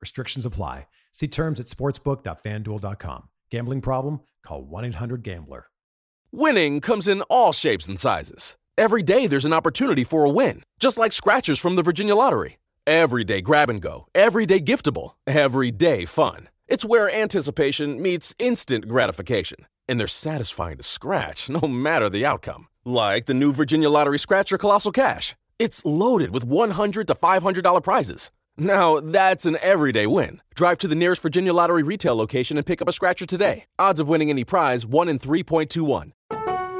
Restrictions apply. See terms at sportsbook.fanduel.com. Gambling problem? Call 1 800 Gambler. Winning comes in all shapes and sizes. Every day there's an opportunity for a win, just like scratchers from the Virginia Lottery. Every day grab and go, every day giftable, every day fun. It's where anticipation meets instant gratification, and they're satisfying to scratch no matter the outcome. Like the new Virginia Lottery Scratcher Colossal Cash. It's loaded with 100 to $500 prizes. Now, that's an everyday win. Drive to the nearest Virginia Lottery retail location and pick up a scratcher today. Odds of winning any prize 1 in 3.21.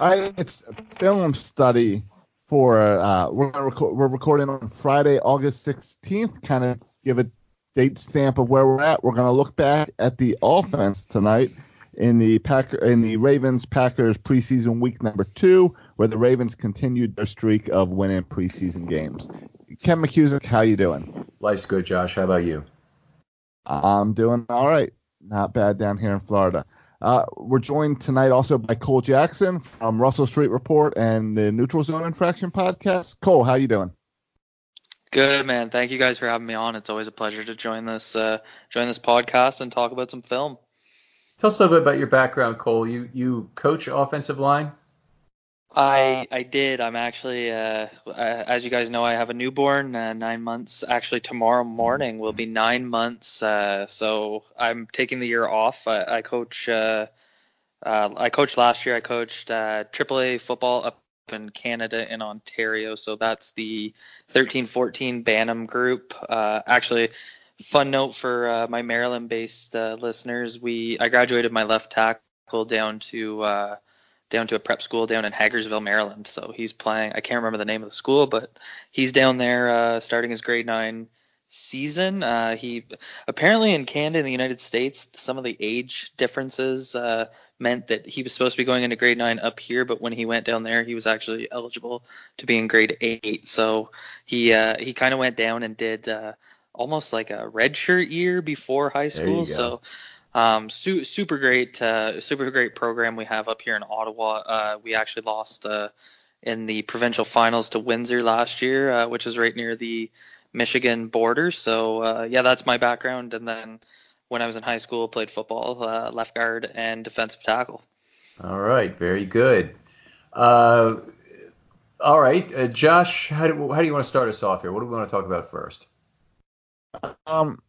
I, it's a film study for uh, we're reco- we're recording on Friday, August 16th. Kind of give a date stamp of where we're at. We're going to look back at the offense tonight in the Packer in the Ravens Packers preseason week number two, where the Ravens continued their streak of winning preseason games. Ken McKusick, how you doing? Life's good, Josh. How about you? I'm doing all right. Not bad down here in Florida. Uh, we're joined tonight also by Cole Jackson from Russell Street Report and the Neutral Zone Infraction Podcast. Cole, how you doing? Good man. Thank you guys for having me on. It's always a pleasure to join this uh, join this podcast and talk about some film. Tell us a little bit about your background, Cole. You you coach offensive line. I I did. I'm actually, uh, uh, as you guys know, I have a newborn, uh, nine months. Actually, tomorrow morning will be nine months. Uh, so I'm taking the year off. I, I coach. Uh, uh, I coached last year. I coached AAA football up in Canada in Ontario. So that's the 13-14 Bantam group. Actually, fun note for my Maryland-based listeners: we I graduated my left tackle down to down to a prep school down in Hagersville, Maryland. So he's playing. I can't remember the name of the school, but he's down there uh, starting his grade nine season. Uh, he apparently in Canada, in the United States, some of the age differences uh, meant that he was supposed to be going into grade nine up here, but when he went down there, he was actually eligible to be in grade eight. So he uh, he kind of went down and did uh, almost like a redshirt year before high school. So um, su- super great, uh, super great program we have up here in Ottawa. Uh, we actually lost uh, in the provincial finals to Windsor last year, uh, which is right near the Michigan border. So uh, yeah, that's my background. And then when I was in high school, played football, uh, left guard and defensive tackle. All right, very good. Uh, all right, uh, Josh, how do, how do you want to start us off here? What do we want to talk about first? Um,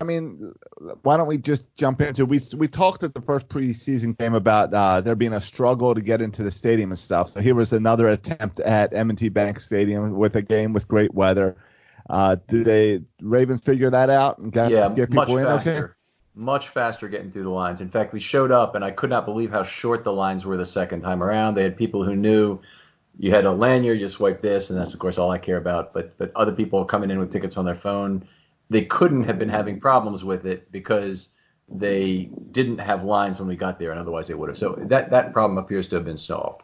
I mean, why don't we just jump into we we talked at the first preseason game about uh, there being a struggle to get into the stadium and stuff. So here was another attempt at M&T Bank Stadium with a game with great weather. Uh, did they Ravens figure that out and got, yeah, get people much in faster. okay? Much faster getting through the lines. In fact, we showed up and I could not believe how short the lines were the second time around. They had people who knew you had a lanyard, you swipe this, and that's of course all I care about. But but other people coming in with tickets on their phone they couldn't have been having problems with it because they didn't have lines when we got there, and otherwise they would have. So that that problem appears to have been solved.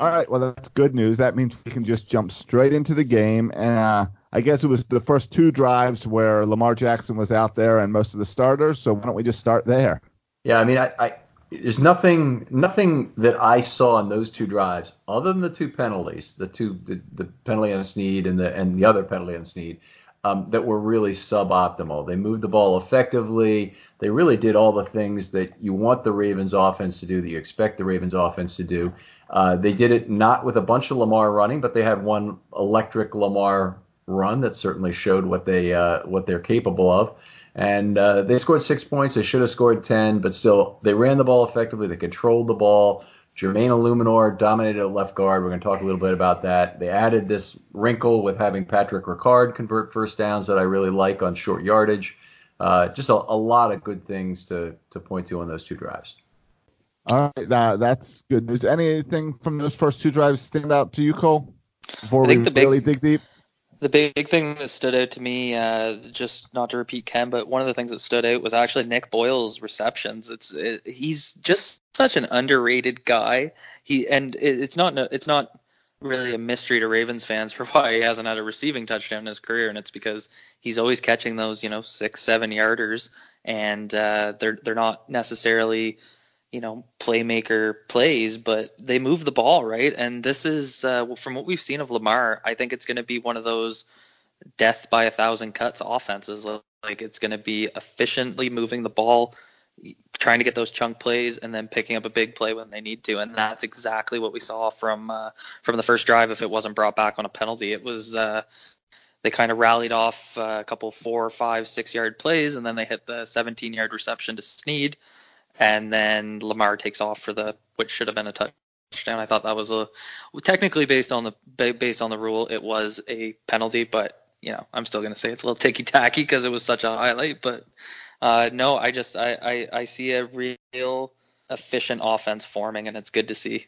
All right, well that's good news. That means we can just jump straight into the game. And uh, I guess it was the first two drives where Lamar Jackson was out there and most of the starters. So why don't we just start there? Yeah, I mean, I, I there's nothing nothing that I saw in those two drives other than the two penalties, the two the, the penalty on Snead and the and the other penalty on Snead um, that were really suboptimal. They moved the ball effectively. They really did all the things that you want the Ravens offense to do, that you expect the Ravens offense to do. Uh, they did it not with a bunch of Lamar running, but they had one electric Lamar run that certainly showed what they uh, what they're capable of. And uh, they scored six points. They should have scored ten, but still they ran the ball effectively. They controlled the ball. Jermaine Eluemunor dominated at left guard. We're going to talk a little bit about that. They added this wrinkle with having Patrick Ricard convert first downs that I really like on short yardage. Uh, just a, a, lot of good things to, to point to on those two drives. All right, uh, that's good news. Anything from those first two drives stand out to you, Cole? Before we really dig deep. The big thing that stood out to me, uh, just not to repeat Ken, but one of the things that stood out was actually Nick Boyle's receptions. It's it, he's just such an underrated guy. He and it, it's not it's not really a mystery to Ravens fans for why he hasn't had a receiving touchdown in his career, and it's because he's always catching those you know six seven yarders, and uh, they're they're not necessarily you know playmaker plays, but they move the ball right. And this is uh, from what we've seen of Lamar. I think it's going to be one of those death by a thousand cuts offenses. Like it's going to be efficiently moving the ball, trying to get those chunk plays, and then picking up a big play when they need to. And that's exactly what we saw from uh, from the first drive. If it wasn't brought back on a penalty, it was. Uh, they kind of rallied off a couple four, five, six yard plays, and then they hit the 17 yard reception to Snead and then Lamar takes off for the which should have been a touchdown. I thought that was a technically based on the based on the rule, it was a penalty, but you know I'm still gonna say it's a little ticky tacky because it was such a highlight. But uh, no, I just I, I I see a real efficient offense forming, and it's good to see.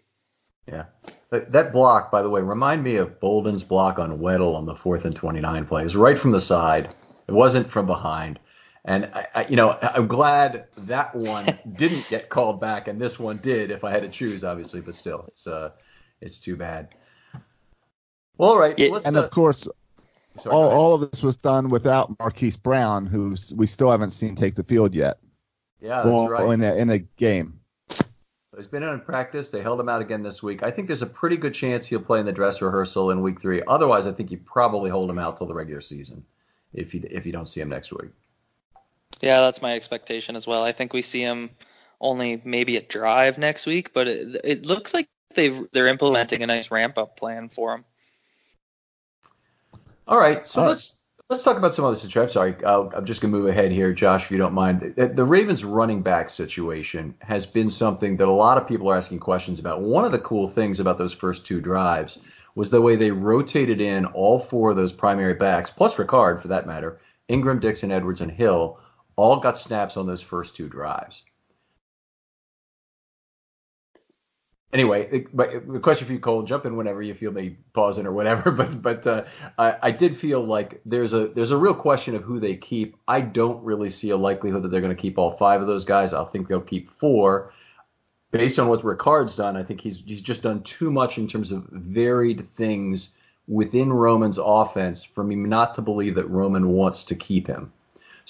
Yeah. That block, by the way, remind me of Boldin's block on Weddle on the fourth and 29 play. It was right from the side. It wasn't from behind. And I, I, you know, I'm glad that one didn't get called back, and this one did. If I had to choose, obviously, but still, it's uh, it's too bad. Well, all right. Yeah, and uh, of course, sorry, all, all of this was done without Marquise Brown, who we still haven't seen take the field yet. Yeah, that's well, right. In a, in a game. He's been in practice. They held him out again this week. I think there's a pretty good chance he'll play in the dress rehearsal in week three. Otherwise, I think you probably hold him out till the regular season if you if you don't see him next week. Yeah, that's my expectation as well. I think we see him only maybe at drive next week, but it, it looks like they they're implementing a nice ramp up plan for him. All right, so let's let's talk about some other situations. Sorry, I'll, I'm just gonna move ahead here, Josh, if you don't mind. The Ravens running back situation has been something that a lot of people are asking questions about. One of the cool things about those first two drives was the way they rotated in all four of those primary backs, plus Ricard for that matter, Ingram, Dixon, Edwards, and Hill, all got snaps on those first two drives. anyway, the question for you, Cole, jump in whenever you feel me pausing or whatever. But but uh, I, I, did feel like there's a there's a real question of who they keep. I don't really see a likelihood that they're going to keep all five of those guys. I think they'll keep four. Based on what Ricard's done, I think he's he's just done too much in terms of varied things within Roman's offense for me not to believe that Roman wants to keep him.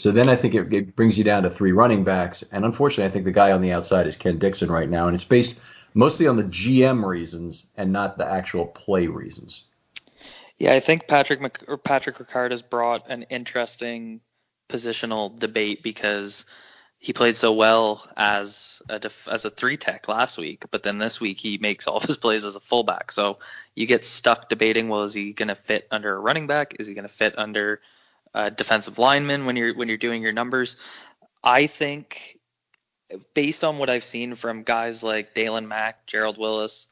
So then I think it, it brings you down to three running backs, and unfortunately, I think the guy on the outside is Ken Dixon right now, and it's based mostly on the GM reasons and not the actual play reasons. Yeah, I think Patrick Mc, or Patrick Ricard has brought an interesting positional debate because he played so well as a def, as a three tech last week, but then this week he makes all of his plays as a fullback. So you get stuck debating, well, is he going to fit under a running back? Is he going to fit under a defensive lineman when you're when you're doing your numbers? I think based on what I've seen from guys like Daylon Mack, Gerald Willis,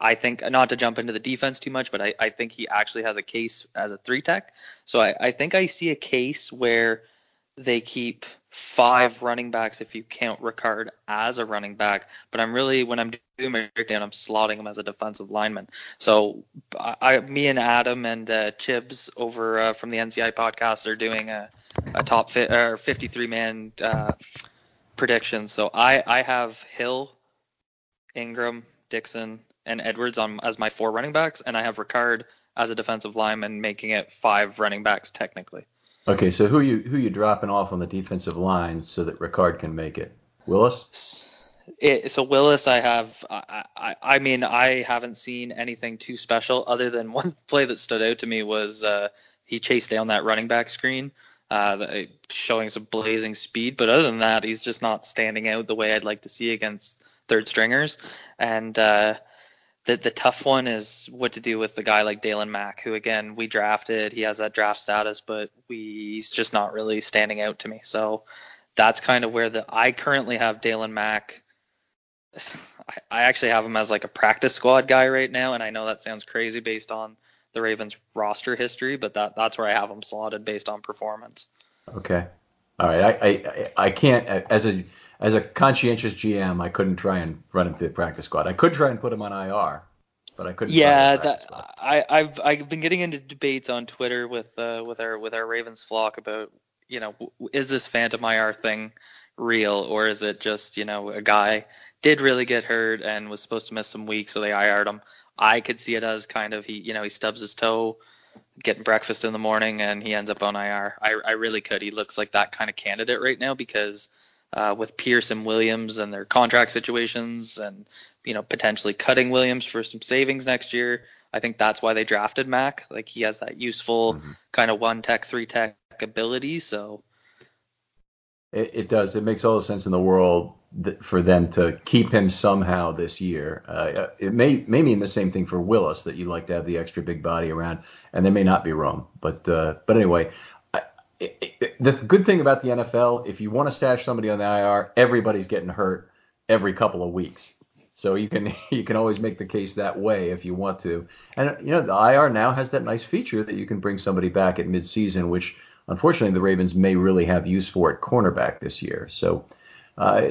I think not to jump into the defense too much, but I, I think he actually has a case as a three tech. So I, I think I see a case where they keep five running backs if you count Ricard as a running back. But I'm really when I'm doing my breakdown, I'm slotting him as a defensive lineman. So I, me and Adam and uh, Chibs over uh, from the NZI podcast are doing a, a top fi- or 53 man. Uh, predictions. So I I have Hill, Ingram, Dixon, and Edwards on as my four running backs, and I have Ricard as a defensive lineman, making it five running backs technically. Okay, so who you who you dropping off on the defensive line so that Ricard can make it? Willis. It, so Willis, I have. I, I, I mean, I haven't seen anything too special other than one play that stood out to me was uh, he chased down that running back screen uh, showing some blazing speed. But other than that, he's just not standing out the way I'd like to see against third stringers. And uh, the the tough one is what to do with the guy like Daylon Mack, who again we drafted. He has that draft status, but we, he's just not really standing out to me. So that's kind of where the I currently have Daylon Mack. I actually have him as like a practice squad guy right now, and I know that sounds crazy based on the Ravens roster history, but that that's where I have him slotted based on performance. Okay. All right. I I, I can't as a as a conscientious GM, I couldn't try and run him through the practice squad. I could try and put him on IR, but I couldn't. Yeah, that I I've I've been getting into debates on Twitter with uh with our with our Ravens flock about you know is this Phantom IR thing real or is it just you know a guy did really get hurt and was supposed to miss some weeks so they IR'd him. I could see it as kind of he, you know, he stubs his toe, getting breakfast in the morning, and he ends up on IR. I, I really could. He looks like that kind of candidate right now because uh, with Pierce and Williams and their contract situations, and you know potentially cutting Williams for some savings next year. I think that's why they drafted Mack. Like he has that useful mm-hmm. kind of one tech, three tech ability. So it, it, does. It makes all the sense in the world for them to keep him somehow this year. Uh, it may may mean the same thing for Willis that you like to have the extra big body around, and they may not be wrong. But uh, but anyway, it, it, the good thing about the NFL, if you want to stash somebody on the IR, everybody's getting hurt every couple of weeks. So you can you can always make the case that way if you want to. And you know the IR now has that nice feature that you can bring somebody back at midseason, which unfortunately the Ravens may really have use for at cornerback this year. So uh,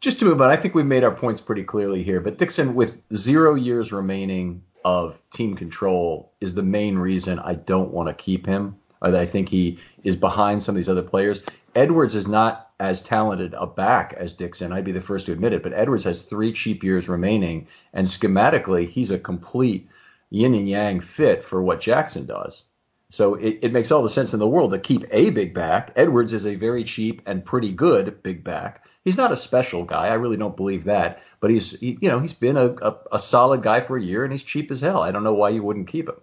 just to move on, I think we've made our points pretty clearly here. But Dixon, with zero years remaining of team control, is the main reason I don't want to keep him. Uh, that I think he is behind some of these other players. Edwards is not as talented a back as Dixon. I'd be the first to admit it. But Edwards has three cheap years remaining, and schematically, he's a complete yin and yang fit for what Jackson does. So it, it makes all the sense in the world to keep a big back. Edwards is a very cheap and pretty good big back. He's not a special guy. I really don't believe that. But he's, he, you know, he's been a, a, a solid guy for a year, and he's cheap as hell. I don't know why you wouldn't keep him.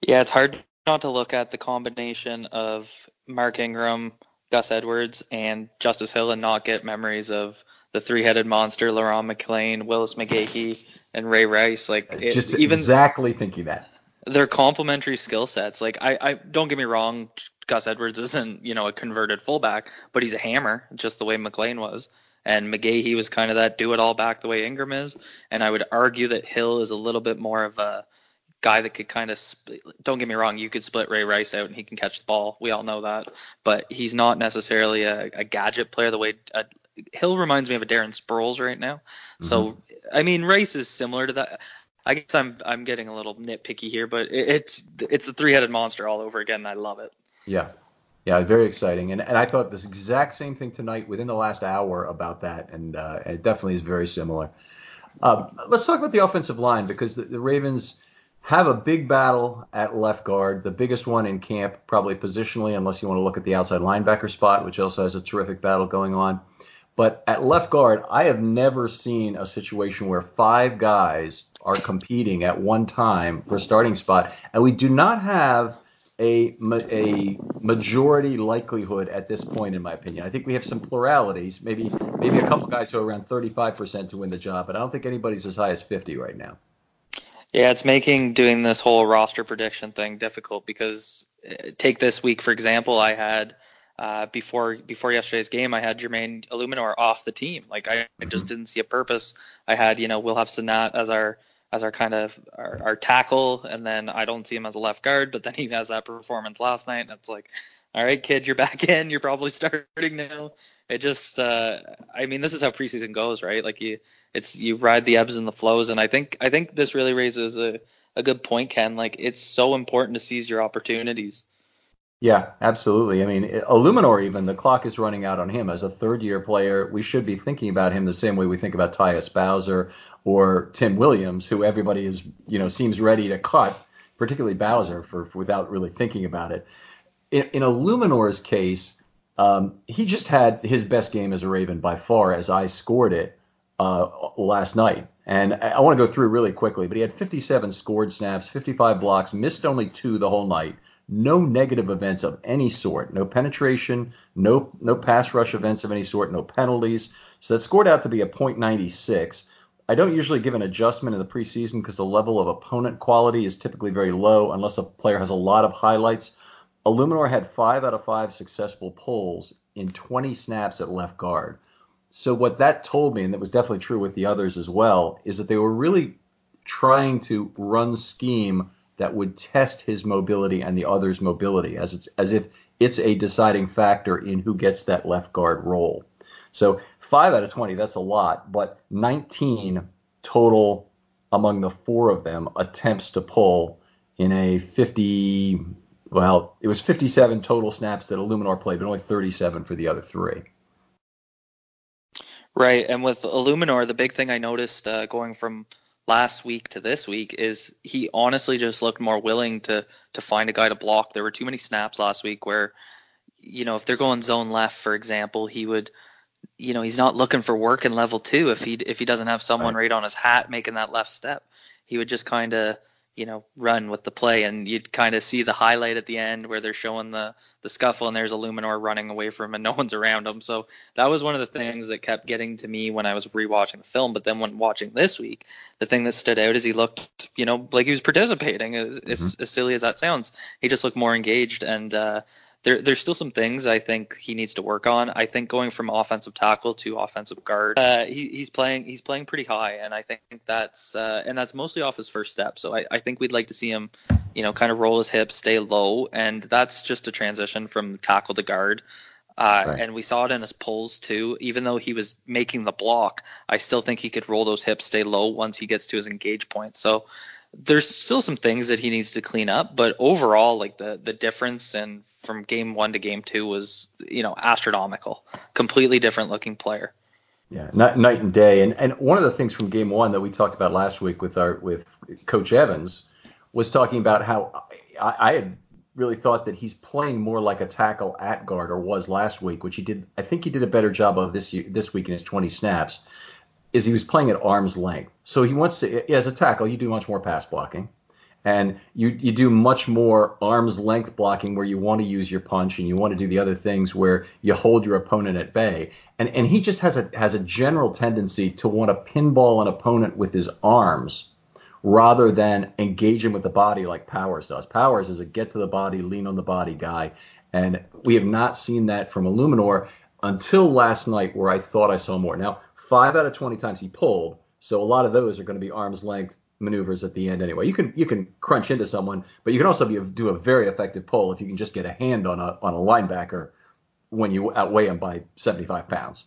Yeah, it's hard not to look at the combination of Mark Ingram, Gus Edwards and Justice Hill and not get memories of the three-headed monster, Le'Ron McClain, Willis McGahee, and Ray Rice. Like it, just even exactly thinking that they're complementary skill sets. Like I, I don't get me wrong, Gus Edwards isn't you know a converted fullback, but he's a hammer, just the way McClain was. And McGahee was kind of that do-it-all back the way Ingram is. And I would argue that Hill is a little bit more of a guy that could kind of split, don't get me wrong, you could split Ray Rice out and he can catch the ball. We all know that, but he's not necessarily a, a gadget player the way a, uh, Hill reminds me of a Darren Sproles right now. Mm-hmm. So I mean, Rice is similar to that. I guess I'm I'm getting a little nitpicky here, but it, it's it's the three-headed monster all over again. I love it. Yeah, yeah, very exciting. And and I thought this exact same thing tonight within the last hour about that, and uh, it definitely is very similar. Um, let's talk about the offensive line because the, the Ravens have a big battle at left guard, the biggest one in camp, probably positionally, unless you want to look at the outside linebacker spot, which also has a terrific battle going on. But at left guard, I have never seen a situation where five guys are competing at one time for a starting spot, and we do not have a, a majority likelihood at this point, in my opinion. I think we have some pluralities, maybe maybe a couple guys who are around 35% to win the job, but I don't think anybody's as high as 50 right now. Yeah, it's making doing this whole roster prediction thing difficult because uh, take this week for example, I had uh, before before yesterday's game, I had Jermaine Eluemunor off the team. Like I, I just mm-hmm. didn't see a purpose. I had you know we'll have Senat as our as our kind of our, our, tackle, and then I don't see him as a left guard. But then he has that performance last night, and it's like, all right, kid, you're back in. You're probably starting now. It just, uh, I mean, this is how preseason goes, right? Like you, it's you ride the ebbs and the flows, and I think I think this really raises a a good point, Ken. Like it's so important to seize your opportunities. Yeah, absolutely. I mean, Eluemunor even the clock is running out on him as a third year player. We should be thinking about him the same way we think about Tyus Bowser or Tim Williams, who everybody is you know seems ready to cut, particularly Bowser for, for without really thinking about it. In, in Eluemunor's case, um, he just had his best game as a Raven by far as I scored it uh, last night. And I, I want to go through really quickly, but he had 57 scored snaps, 55 blocks, missed only two the whole night no negative events of any sort, no penetration, no no pass rush events of any sort, no penalties. So that scored out to be a .96. I don't usually give an adjustment in the preseason because the level of opponent quality is typically very low unless a player has a lot of highlights. Eluemunor had five out of five successful pulls in 20 snaps at left guard. So what that told me, and that was definitely true with the others as well, is that they were really trying to run scheme that would test his mobility and the other's mobility as it's as if it's a deciding factor in who gets that left guard role. So five out of 20, that's a lot, but 19 total among the four of them attempts to pull in a 50, well, it was 57 total snaps that Eluemunor played, but only 37 for the other three. Right, and with Eluemunor, the big thing I noticed uh, going from last week to this week is he honestly just looked more willing to to find a guy to block. There were too many snaps last week where, you know, if they're going zone left, for example, he would, you know, he's not looking for work in level two if he if he doesn't have someone right, right on his hat making that left step. He would just kind of you know run with the play and you'd kind of see the highlight at the end where they're showing the the scuffle and there's Eluemunor running away from him and no one's around him. So that was one of the things that kept getting to me when I was rewatching the film. But then when watching this week the thing that stood out is he looked you know like he was participating as, mm-hmm. as silly as that sounds. He just looked more engaged and uh there, there's still some things I think he needs to work on. I think going from offensive tackle to offensive guard, uh, he, he's playing he's playing pretty high, and I think that's uh, and that's mostly off his first step. So I, I think we'd like to see him, you know, kind of roll his hips, stay low, and that's just a transition from tackle to guard. Uh, right. And we saw it in his pulls too. Even though he was making the block, I still think he could roll those hips, stay low once he gets to his engage point. So there's still some things that he needs to clean up, but overall, like the the difference and from game one to game two was you know astronomical. Completely different looking player. Yeah, night, and day. And and one of the things from game one that we talked about last week with our with Coach Evans was talking about how I, I had really thought that he's playing more like a tackle at guard or was last week, which he did. I think he did a better job of this this week in his 20 snaps is he was playing at arm's length. So he wants to, as a tackle, you do much more pass blocking. and you you do much more arm's length blocking where you want to use your punch and you want to do the other things where you hold your opponent at bay. And and he just has a has a general tendency to want to pinball an opponent with his arms rather than engage him with the body like Powers does. Powers is a get to the body, lean on the body guy, and we have not seen that from Eluemunor until last night where I thought I saw more. Now, five out of 20 times he pulled, so a lot of those are going to be arm's length maneuvers at the end anyway. You can you can crunch into someone, but you can also be, do a very effective pull if you can just get a hand on a on a linebacker when you outweigh him by 75 pounds.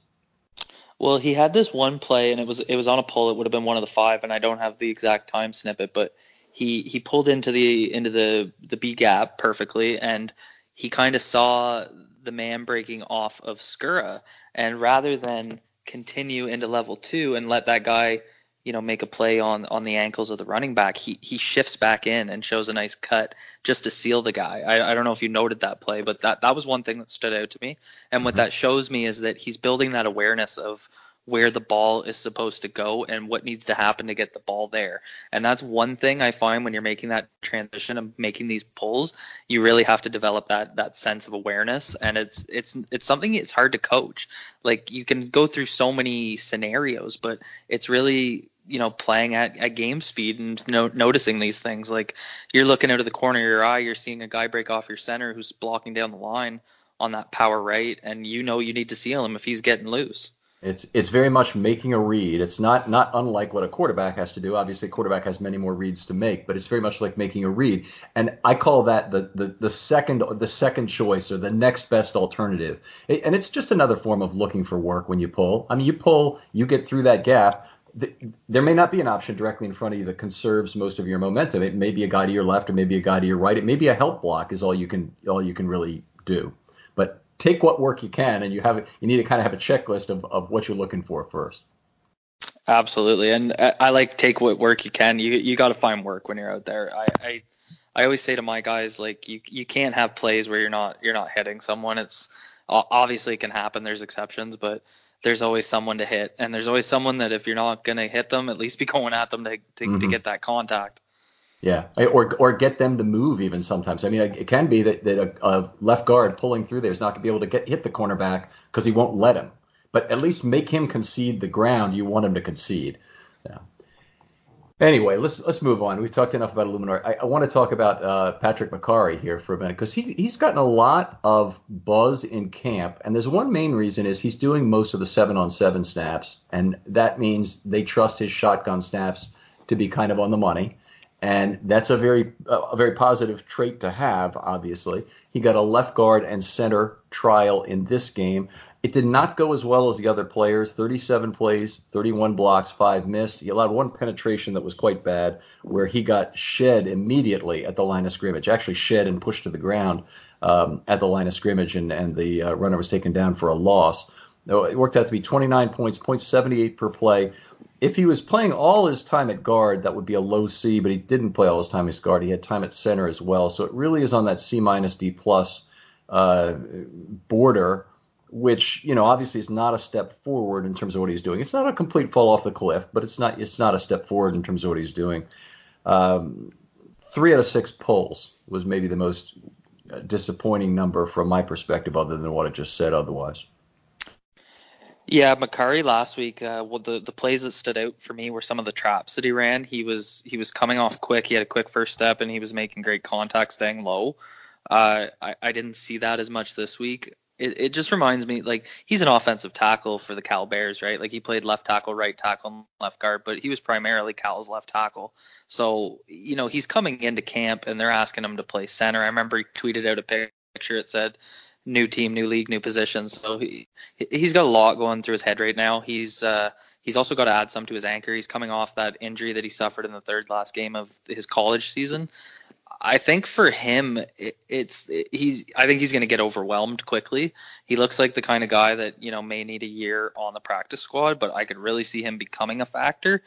Well, he had this one play, and it was it was on a pull. It would have been one of the five, and I don't have the exact time snippet, but he he pulled into the into the the B gap perfectly, and he kind of saw the man breaking off of Skura, and rather than continue into level two and let that guy you know make a play on on the ankles of the running back he he shifts back in and shows a nice cut just to seal the guy i, I don't know if you noted that play but that that was one thing that stood out to me and what mm-hmm. that shows me is that he's building that awareness of where the ball is supposed to go and what needs to happen to get the ball there. And that's one thing I find when you're making that transition and making these pulls, you really have to develop that that sense of awareness and it's it's it's something it's hard to coach. Like you can go through so many scenarios, but it's really you know playing at, at game speed and no, noticing these things like you're looking out of the corner of your eye you're seeing a guy break off your center who's blocking down the line on that power right and you know you need to seal him if he's getting loose it's it's very much making a read. It's not not unlike what a quarterback has to do. Obviously, a quarterback has many more reads to make, but it's very much like making a read. And I call that the the, the second the second choice or the next best alternative. And it's just another form of looking for work when you pull. I mean, you pull, you get through that gap. The, there may not be an option directly in front of you that conserves most of your momentum. It may be a guy to your left, or maybe a guy to your right. It may be a help block is all you can all you can really do. But take what work you can, and you have you need to kind of have a checklist of, of what you're looking for first. Absolutely, and I, like take what work you can. You you got to find work when you're out there. I, I I always say to my guys like you you can't have plays where you're not you're not hitting someone. It's obviously it can happen. There's exceptions, but there's always someone to hit, and there's always someone that if you're not gonna hit them, at least be going at them to to, mm-hmm. to get that contact. Yeah, or or get them to move even sometimes. I mean, it can be that, that a, a left guard pulling through there is not going to be able to get hit the cornerback because he won't let him. But at least make him concede the ground you want him to concede. Yeah. Anyway, let's let's move on. We've talked enough about Eluemunor. I, I want to talk about uh, Patrick Mekari here for a minute because he he's gotten a lot of buzz in camp, and there's one main reason is he's doing most of the seven on seven snaps, and that means they trust his shotgun snaps to be kind of on the money and that's a very a very positive trait to have. Obviously, he got a left guard and center trial in this game. It did not go as well as the other players. 37 plays, 31 blocks, five missed. He allowed one penetration that was quite bad, where he got shed immediately at the line of scrimmage. Actually, shed and pushed to the ground um, at the line of scrimmage, and and the uh, runner was taken down for a loss. It worked out to be 29 points, 0.78 per play if he was playing all his time at guard, that would be a low C, but he didn't play all his time as guard. He had time at center as well. So it really is on that C minus D plus uh, border, which you know obviously is not a step forward in terms of what he's doing. It's not a complete fall off the cliff, but it's not it's not a step forward in terms of what he's doing. Um, three out of six pulls was maybe the most disappointing number from my perspective, other than what I just said. Otherwise. Yeah, Mekari last week. Uh, well, the the plays that stood out for me were some of the traps that he ran. He was he was coming off quick. He had a quick first step, and he was making great contact, staying low. Uh, I I didn't see that as much this week. It, it just reminds me like he's an offensive tackle for the Cal Bears, right? Like he played left tackle, right tackle, and left guard, but he was primarily Cal's left tackle. So you know he's coming into camp, and they're asking him to play center. I remember he tweeted out a picture. It said new team, new league, new position. So he he's got a lot going through his head right now. He's uh, he's also got to add some to his anchor. He's coming off that injury that he suffered in the third last game of his college season. I think for him, it, it's it, he's. I think he's going to get overwhelmed quickly. He looks like the kind of guy that you know may need a year on the practice squad, but I could really see him becoming a factor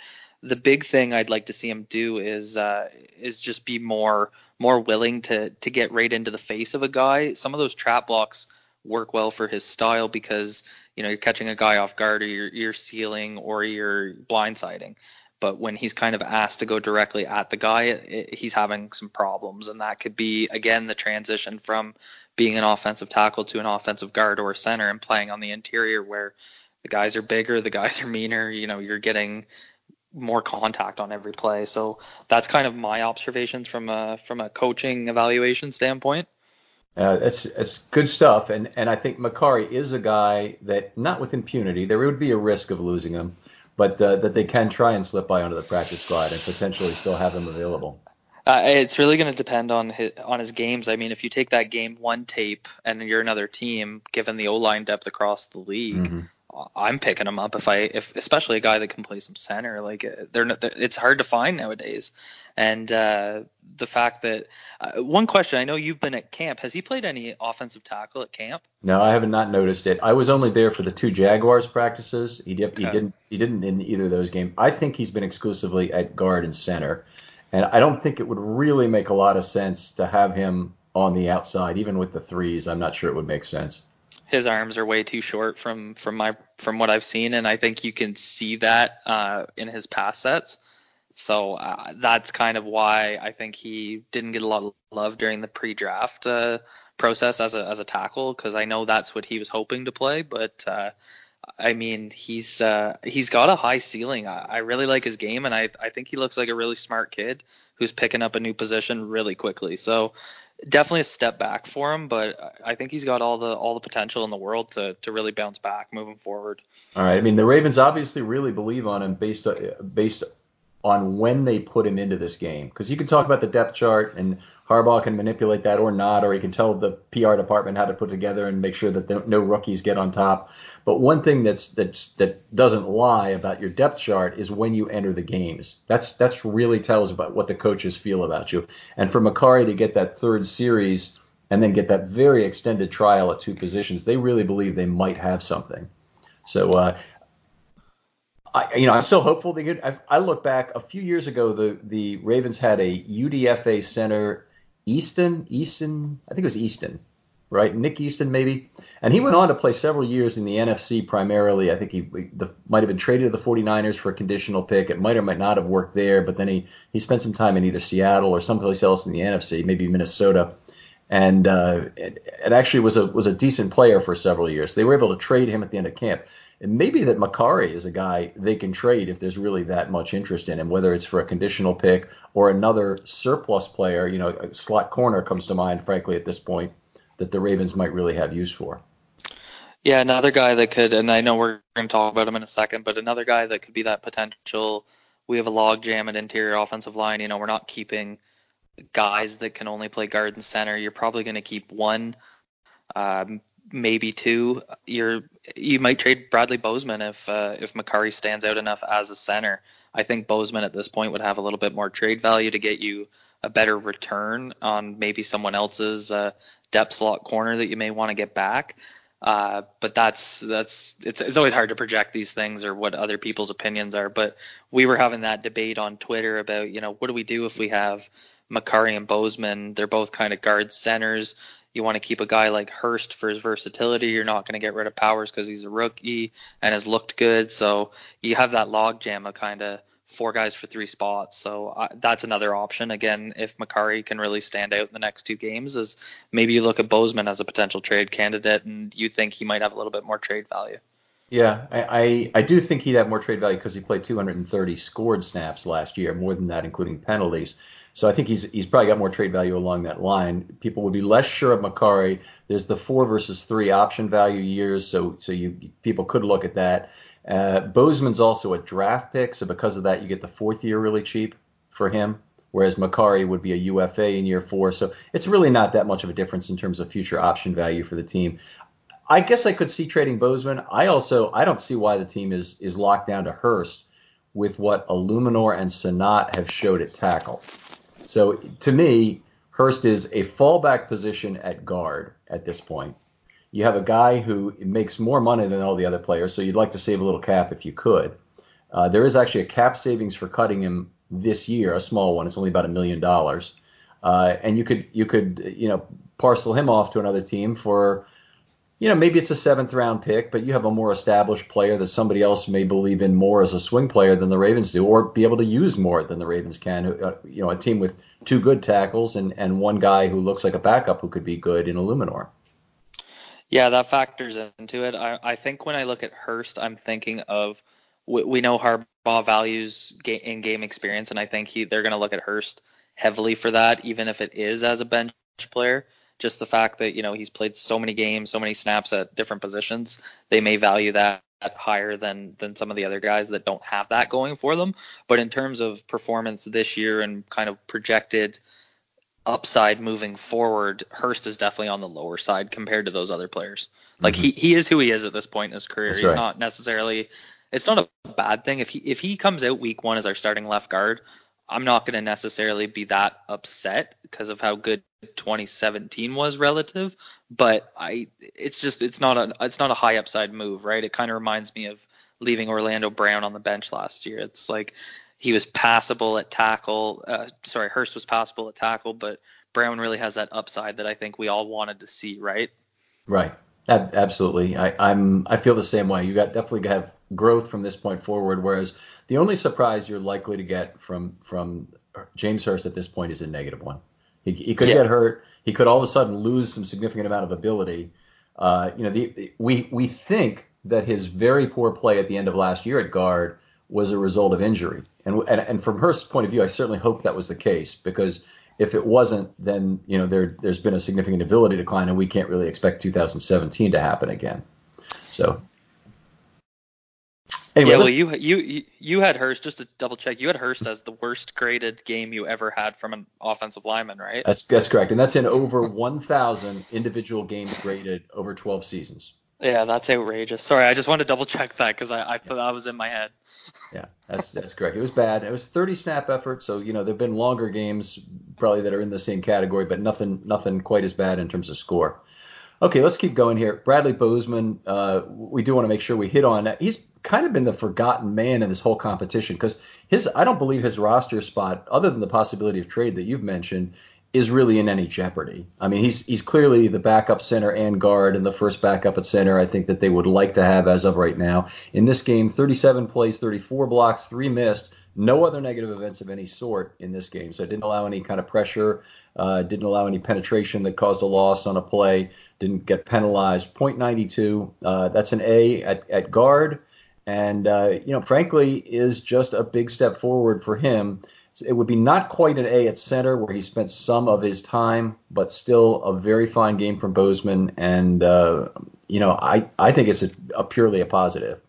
the big thing I'd like to see him do is uh, is just be more more willing to to get right into the face of a guy. Some of those trap blocks work well for his style because you know you're catching a guy off guard or you're, you're sealing or you're blindsiding. but when he's kind of asked to go directly at the guy, it, it, he's having some problems, and that could be again the transition from being an offensive tackle to an offensive guard or center and playing on the interior where the guys are bigger, the guys are meaner. You know, you're getting more contact on every play. So that's kind of my observations from a from a coaching evaluation standpoint. Uh, it's it's good stuff, and and I think Mekari is a guy that not with impunity. There would be a risk of losing him, but uh, that they can try and slip by onto the practice squad and potentially still have him available. Uh, it's really going to depend on his on his games. I mean, if you take that game one tape and you're another team, given the O line depth across the league, mm-hmm. I'm picking him up if I if especially a guy that can play some center. Like uh, they're, they're it's hard to find nowadays. And uh, the fact that uh, one question I know you've been at camp. Has he played any offensive tackle at camp? No, I have not noticed it. I was only there for the two Jaguars practices. He, did, okay. he didn't he didn't in either of those games. I think he's been exclusively at guard and center. And I don't think it would really make a lot of sense to have him on the outside, even with the threes. I'm not sure it would make sense his arms are way too short from from my from what I've seen, and I think you can see that uh, in his pass sets. So uh, that's kind of why I think he didn't get a lot of love during the pre-draft uh, process as a as a tackle because I know that's what he was hoping to play. But uh, I mean, he's uh, he's got a high ceiling. I, I really like his game, and I I think he looks like a really smart kid who's picking up a new position really quickly. So definitely a step back for him, but I think he's got all the all the potential in the world to to really bounce back moving forward. All right. I mean, the Ravens obviously really believe on him based based on when they put him into this game because you can talk about the depth chart and Harbaugh can manipulate that or not, or he can tell the PR department how to put together and make sure that no rookies get on top. But one thing that's that's that doesn't lie about your depth chart is when you enter the games. That's that's really tells about what the coaches feel about you. And for Mekari to get that third series and then get that very extended trial at two positions, they really believe they might have something. So uh, I, you know, I'm still hopeful. They could. I, I look back a few years ago. The the Ravens had a UDFA center Easton, Easton, I think it was Easton, right? Nick Easton, maybe. And he went on to play several years in the NFC primarily. I think he the, might have been traded to the 49ers for a conditional pick. It might or might not have worked there, but then he, he spent some time in either Seattle or someplace else in the NFC, maybe Minnesota. And uh, it, it actually was a was a decent player for several years. They were able to trade him at the end of camp. And maybe that Mekari is a guy they can trade if there's really that much interest in him, whether it's for a conditional pick or another surplus player. You know, a slot corner comes to mind, frankly, at this point, that the Ravens might really have use for. Yeah, another guy that could, and I know we're going to talk about him in a second, but another guy that could be that potential. We have a log jam at interior offensive line. You know, we're not keeping guys that can only play guard and center. You're probably going to keep one. Um, maybe two. You're you might trade Bradley Bozeman if uh, if Mekari stands out enough as a center. I think Bozeman at this point would have a little bit more trade value to get you a better return on maybe someone else's uh, depth slot corner that you may want to get back. Uh, but that's that's it's it's always hard to project these things or what other people's opinions are. But we were having that debate on Twitter about you know what do we do if we have Mekari and Bozeman? They're both kind of guard centers you want to keep a guy like Hurst for his versatility. You're not going to get rid of Powers because he's a rookie and has looked good. So you have that logjam of kind of four guys for three spots. So that's another option. Again, if Mekari can really stand out in the next two games, is maybe you look at Bozeman as a potential trade candidate and you think he might have a little bit more trade value. Yeah, I, I, I do think he'd have more trade value because he played 230 scored snaps last year, more than that, including penalties. So I think he's he's probably got more trade value along that line. People would be less sure of Mekari. There's the four versus three option value years, so so you people could look at that. Uh, Bozeman's also a draft pick, so because of that, you get the fourth year really cheap for him. Whereas Mekari would be a UFA in year four, so it's really not that much of a difference in terms of future option value for the team. I guess I could see trading Bozeman. I also I don't see why the team is is locked down to Hurst with what Eluemunor and Senat have showed at tackle. So to me, Hurst is a fallback position at guard at this point. You have a guy who makes more money than all the other players, so you'd like to save a little cap if you could. Uh, there is actually a cap savings for cutting him this year, a small one. It's only about a million dollars, uh, and you could you could you know parcel him off to another team for you know, maybe it's a seventh round pick, but you have a more established player that somebody else may believe in more as a swing player than the Ravens do, or be able to use more than the Ravens can. Uh, you know, a team with two good tackles and, and one guy who looks like a backup who could be good in Eluemunor. Yeah, that factors into it. I, I think when I look at Hurst, I'm thinking of we, we know Harbaugh values in game experience, and I think he they're going to look at Hurst heavily for that, even if it is as a bench player just the fact that you know he's played so many games, so many snaps at different positions, they may value that higher than than some of the other guys that don't have that going for them. But in terms of performance this year and kind of projected upside moving forward, Hurst is definitely on the lower side compared to those other players. Like mm-hmm. he he is who he is at this point in his career. That's He's right. not necessarily it's not a bad thing if he if he comes out week 1 as our starting left guard. I'm not going to necessarily be that upset because of how good 2017 was relative, but I it's just it's not a it's not a high upside move, right? It kind of reminds me of leaving Orlando Brown on the bench last year. It's like he was passable at tackle. Uh, sorry, Hurst was passable at tackle, but Brown really has that upside that I think we all wanted to see, right? Right. Absolutely. I, I'm I feel the same way. You got definitely have growth from this point forward. Whereas the only surprise you're likely to get from from James Hurst at this point is a negative one. He, he could yeah. get hurt. He could all of a sudden lose some significant amount of ability. Uh, you know, the, the, we we think that his very poor play at the end of last year at guard was a result of injury. And and, and from Hurst's point of view, I certainly hope that was the case because if it wasn't, then you know there there's been a significant ability decline, and we can't really expect 2017 to happen again. So Anyway, yeah, well, you you you had Hurst just to double check. You had Hurst as the worst graded game you ever had from an offensive lineman, right? That's that's correct, and that's in over 1,000 individual games graded over 12 seasons. Yeah, that's outrageous. Sorry, I just wanted to double check that because I, I thought that was in my head. yeah, that's that's correct. It was bad. It was 30 snap effort, so you know there've been longer games probably that are in the same category, but nothing nothing quite as bad in terms of score. Okay, let's keep going here. Bradley Bozeman, uh, we do want to make sure we hit on that. He's kind of been the forgotten man in this whole competition because his I don't believe his roster spot, other than the possibility of trade that you've mentioned, is really in any jeopardy. I mean, he's he's clearly the backup center and guard and the first backup at center. I think that they would like to have as of right now. In this game, 37 plays, 34 blocks, three missed. No other negative events of any sort in this game. So it didn't allow any kind of pressure, uh, didn't allow any penetration that caused a loss on a play, didn't get penalized. 0.92. Uh, that's an A at, at guard and uh, you know, frankly, is just a big step forward for him. It would be not quite an A at center where he spent some of his time, but still a very fine game from Bozeman, and uh, you know, I I think it's a, a purely a positive.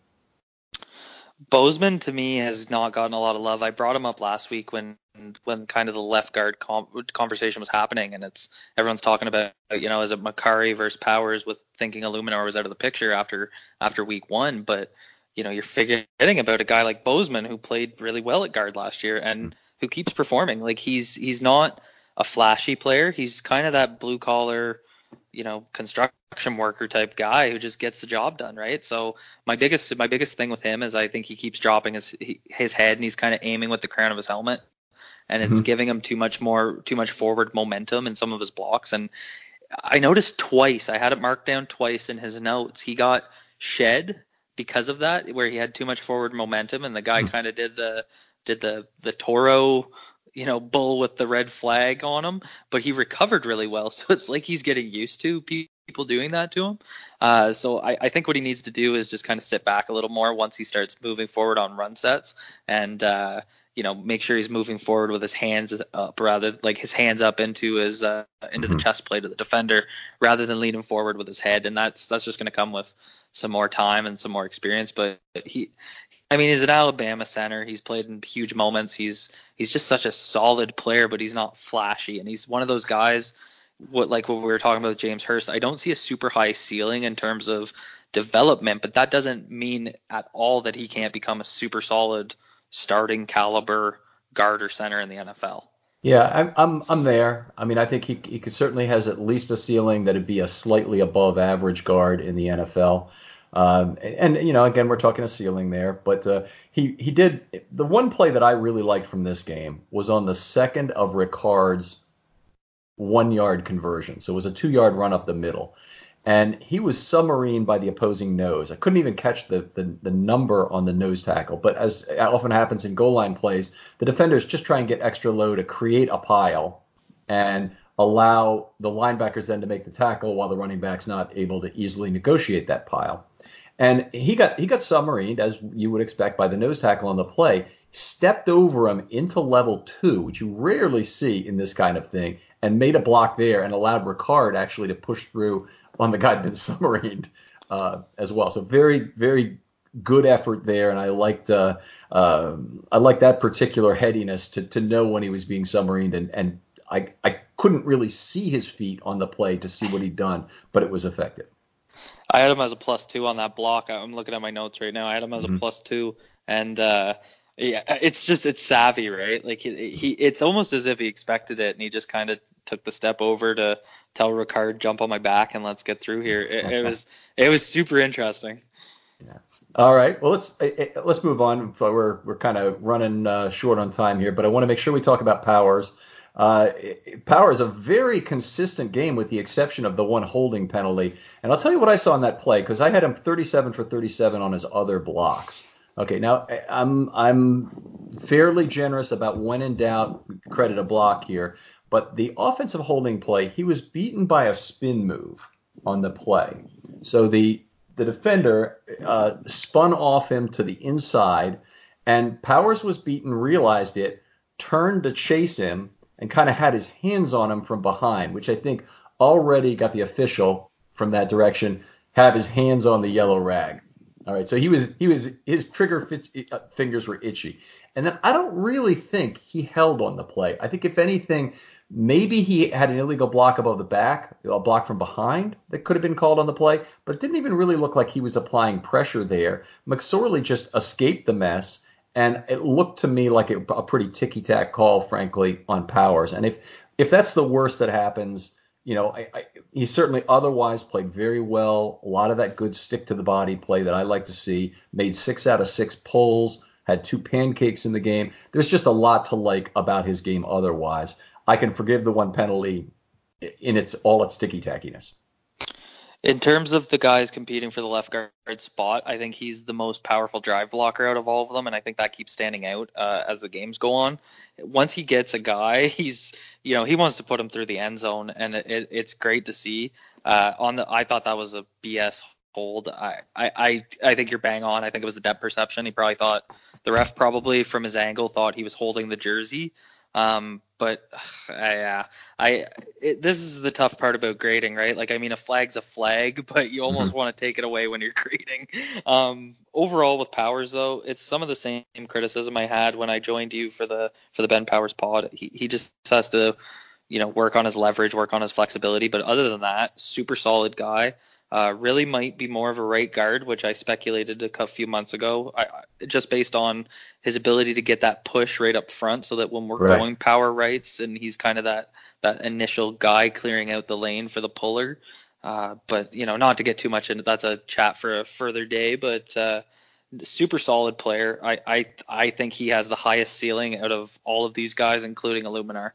Bozeman to me has not gotten a lot of love. I brought him up last week when when kind of the left guard com- conversation was happening, and it's everyone's talking about you know is it Mekari versus Powers with thinking Eluemunor was out of the picture after after week one, but you know, you're forgetting about a guy like Bozeman who played really well at guard last year and mm-hmm. who keeps performing. Like he's he's not a flashy player. He's kind of that blue collar, you know, construction worker type guy who just gets the job done, right? So my biggest my biggest thing with him is I think he keeps dropping his his head and he's kind of aiming with the crown of his helmet, and it's mm-hmm. giving him too much more too much forward momentum in some of his blocks. And I noticed twice, I had it marked down twice in his notes. He got shed because of that, where he had too much forward momentum, and the guy mm. kind of did the did the the Toro, you know, bull with the red flag on him, but he recovered really well. So it's like he's getting used to people doing that to him. Uh, so I, I think what he needs to do is just kind of sit back a little more once he starts moving forward on run sets and uh, you know make sure he's moving forward with his hands up rather like his hands up into his uh, into mm-hmm. the chest plate of the defender rather than leaning forward with his head and that's that's just going to come with some more time and some more experience but he I mean, he's an Alabama center. He's played in huge moments. He's he's just such a solid player, but he's not flashy. And he's one of those guys, what like what we were talking about with James Hurst. I don't see a super high ceiling in terms of development, but that doesn't mean at all that he can't become a super solid starting caliber guard or center in the NFL. Yeah, I'm I'm I'm there. I mean, I think he he could certainly has at least a ceiling that'd be a slightly above average guard in the NFL. Um, and you know, again, we're talking a ceiling there, but uh, he he did the one play that I really liked from this game was on the second of Ricard's one yard conversion. So it was a two yard run up the middle, and he was submarined by the opposing nose. I couldn't even catch the, the, the number on the nose tackle, but as often happens in goal line plays, the defenders just try and get extra low to create a pile and allow the linebackers then to make the tackle while the running back's not able to easily negotiate that pile. And he got he got submarined as you would expect by the nose tackle on the play stepped over him into level two, which you rarely see in this kind of thing, and made a block there and allowed Ricard actually to push through on the guy been submarined uh, as well. So very, very good effort there, and I liked uh, uh, I liked that particular headiness to to know when he was being submarined, and and I I couldn't really see his feet on the play to see what he'd done, but it was effective. I had him as a plus two on that block. I'm looking at my notes right now. I had him as mm-hmm. a plus two, and uh, yeah, it's just it's savvy, right? Like he, he it's almost as if he expected it, and he just kind of took the step over to tell Ricard jump on my back and let's get through here. It, it was it was super interesting. Yeah. All right. Well, let's eh, eh, let's move on. We're we're kind of running uh, short on time here, but I want to make sure we talk about Powers. Uh, Power is a very consistent game with the exception of the one holding penalty. And I'll tell you what I saw in that play because I had him 37 for 37 on his other blocks. Okay, now I'm I'm fairly generous about when in doubt credit a block here, but the offensive holding play he was beaten by a spin move on the play. So the the defender uh, spun off him to the inside, and Powers was beaten, realized it, turned to chase him, and kind of had his hands on him from behind, which I think already got the official from that direction have his hands on the yellow rag. All right, so he was he was his trigger uh, fingers were itchy, and then I don't really think he held on the play. I think if anything, maybe he had an illegal block above the back, a block from behind that could have been called on the play, but it didn't even really look like he was applying pressure there. McSorley just escaped the mess, and it looked to me like a, a pretty ticky tack call, frankly, on Powers. And if if that's the worst that happens you know, I, I, he certainly otherwise played very well. A lot of that good stick to the body play that I like to see. Made six out of six pulls. Had two pancakes in the game. There's just a lot to like about his game. Otherwise, I can forgive the one penalty in its all its sticky tackiness. In terms of the guys competing for the left guard spot, I think he's the most powerful drive blocker out of all of them, and I think that keeps standing out uh, as the games go on. Once he gets a guy, he's you know he wants to put him through the end zone, and it, it's great to see. Uh, on the, I thought that was a BS hold. I, I I think you're bang on. I think it was a depth perception. He probably thought the ref probably from his angle thought he was holding the jersey. Um, but yeah, I it, this is the tough part about grading, right? Like I mean, a flag's a flag, but you almost mm-hmm. want to take it away when you're grading. Um, overall, with Powers though, it's some of the same criticism I had when I joined you for the for the Ben Powers pod. He he just has to, you know, work on his leverage, work on his flexibility. But other than that, super solid guy. Uh, really might be more of a right guard, which I speculated a few months ago, I, just based on his ability to get that push right up front, so that when we're right. going power rights and he's kind of that that initial guy clearing out the lane for the puller. Uh, but you know, not to get too much into that's a chat for a further day, but uh, super solid player. I, I I think he has the highest ceiling out of all of these guys, including Eluemunor.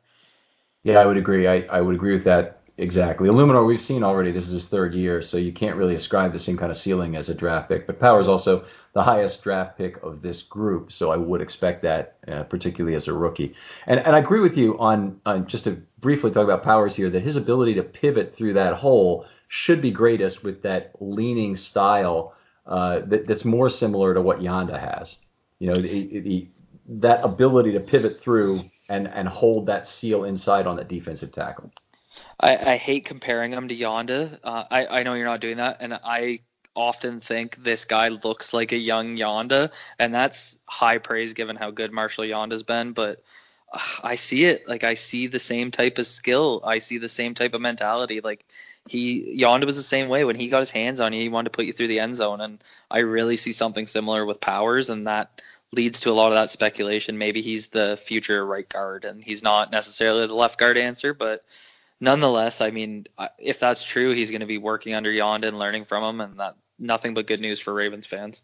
Yeah, I would agree. I, I would agree with that Exactly. Eluemunor, we've seen already, this is his third year, so you can't really ascribe the same kind of ceiling as a draft pick. But Power is also the highest draft pick of this group, so I would expect that, uh, particularly as a rookie. And, and I agree with you on, on, just to briefly talk about Powers here, that his ability to pivot through that hole should be greatest with that leaning style uh, that, that's more similar to what Yanda has. You know, the, the, that ability to pivot through and, and hold that seal inside on that defensive tackle. I, I hate comparing him to Yanda. Uh, I, I know you're not doing that, and I often think this guy looks like a young Yanda, and that's high praise given how good Marshall Yanda's been. But uh, I see it, like I see the same type of skill, I see the same type of mentality. Like he Yanda was the same way when he got his hands on you, he wanted to put you through the end zone, and I really see something similar with Powers, and that leads to a lot of that speculation. Maybe he's the future right guard, and he's not necessarily the left guard answer, but nonetheless, I mean, if that's true, he's going to be working under Yanda and learning from him, and that nothing but good news for Ravens fans.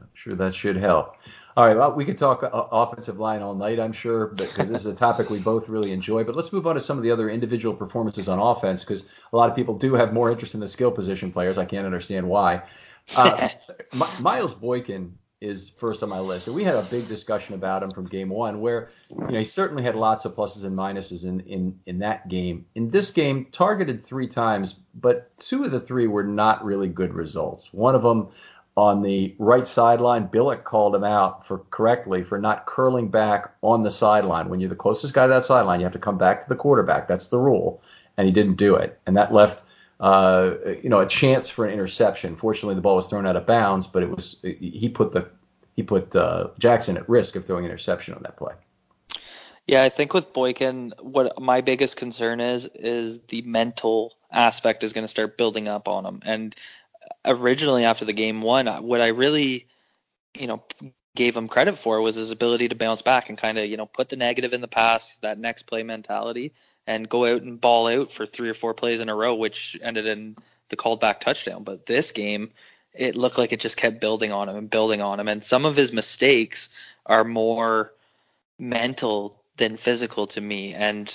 I'm sure that should help. All right, well, we could talk uh, offensive line all night, I'm sure, because this is a topic we both really enjoy. But let's move on to some of the other individual performances on offense, because a lot of people do have more interest in the skill position players. I can't understand why. Uh, Miles Boykin is first on my list, and we had a big discussion about him from game one, where you know he certainly had lots of pluses and minuses in in in that game. In this game, targeted three times, but two of the three were not really good results. One of them on the right sideline, Billick called him out for correctly for not curling back on the sideline. When you're the closest guy to that sideline, you have to come back to the quarterback. That's the rule, and he didn't do it, and that left. Uh, you know, a chance for an interception. Fortunately, the ball was thrown out of bounds, but it was he put the he put uh, Jackson at risk of throwing an interception on that play. Yeah, I think with Boykin, what my biggest concern is is the mental aspect is going to start building up on him. And originally after the game one, what I really, you know, gave him credit for was his ability to bounce back and kind of, you know, put the negative in the past, that next play mentality, and go out and ball out for three or four plays in a row, which ended in the called back touchdown. But this game, it looked like it just kept building on him and building on him. And some of his mistakes are more mental than physical to me. And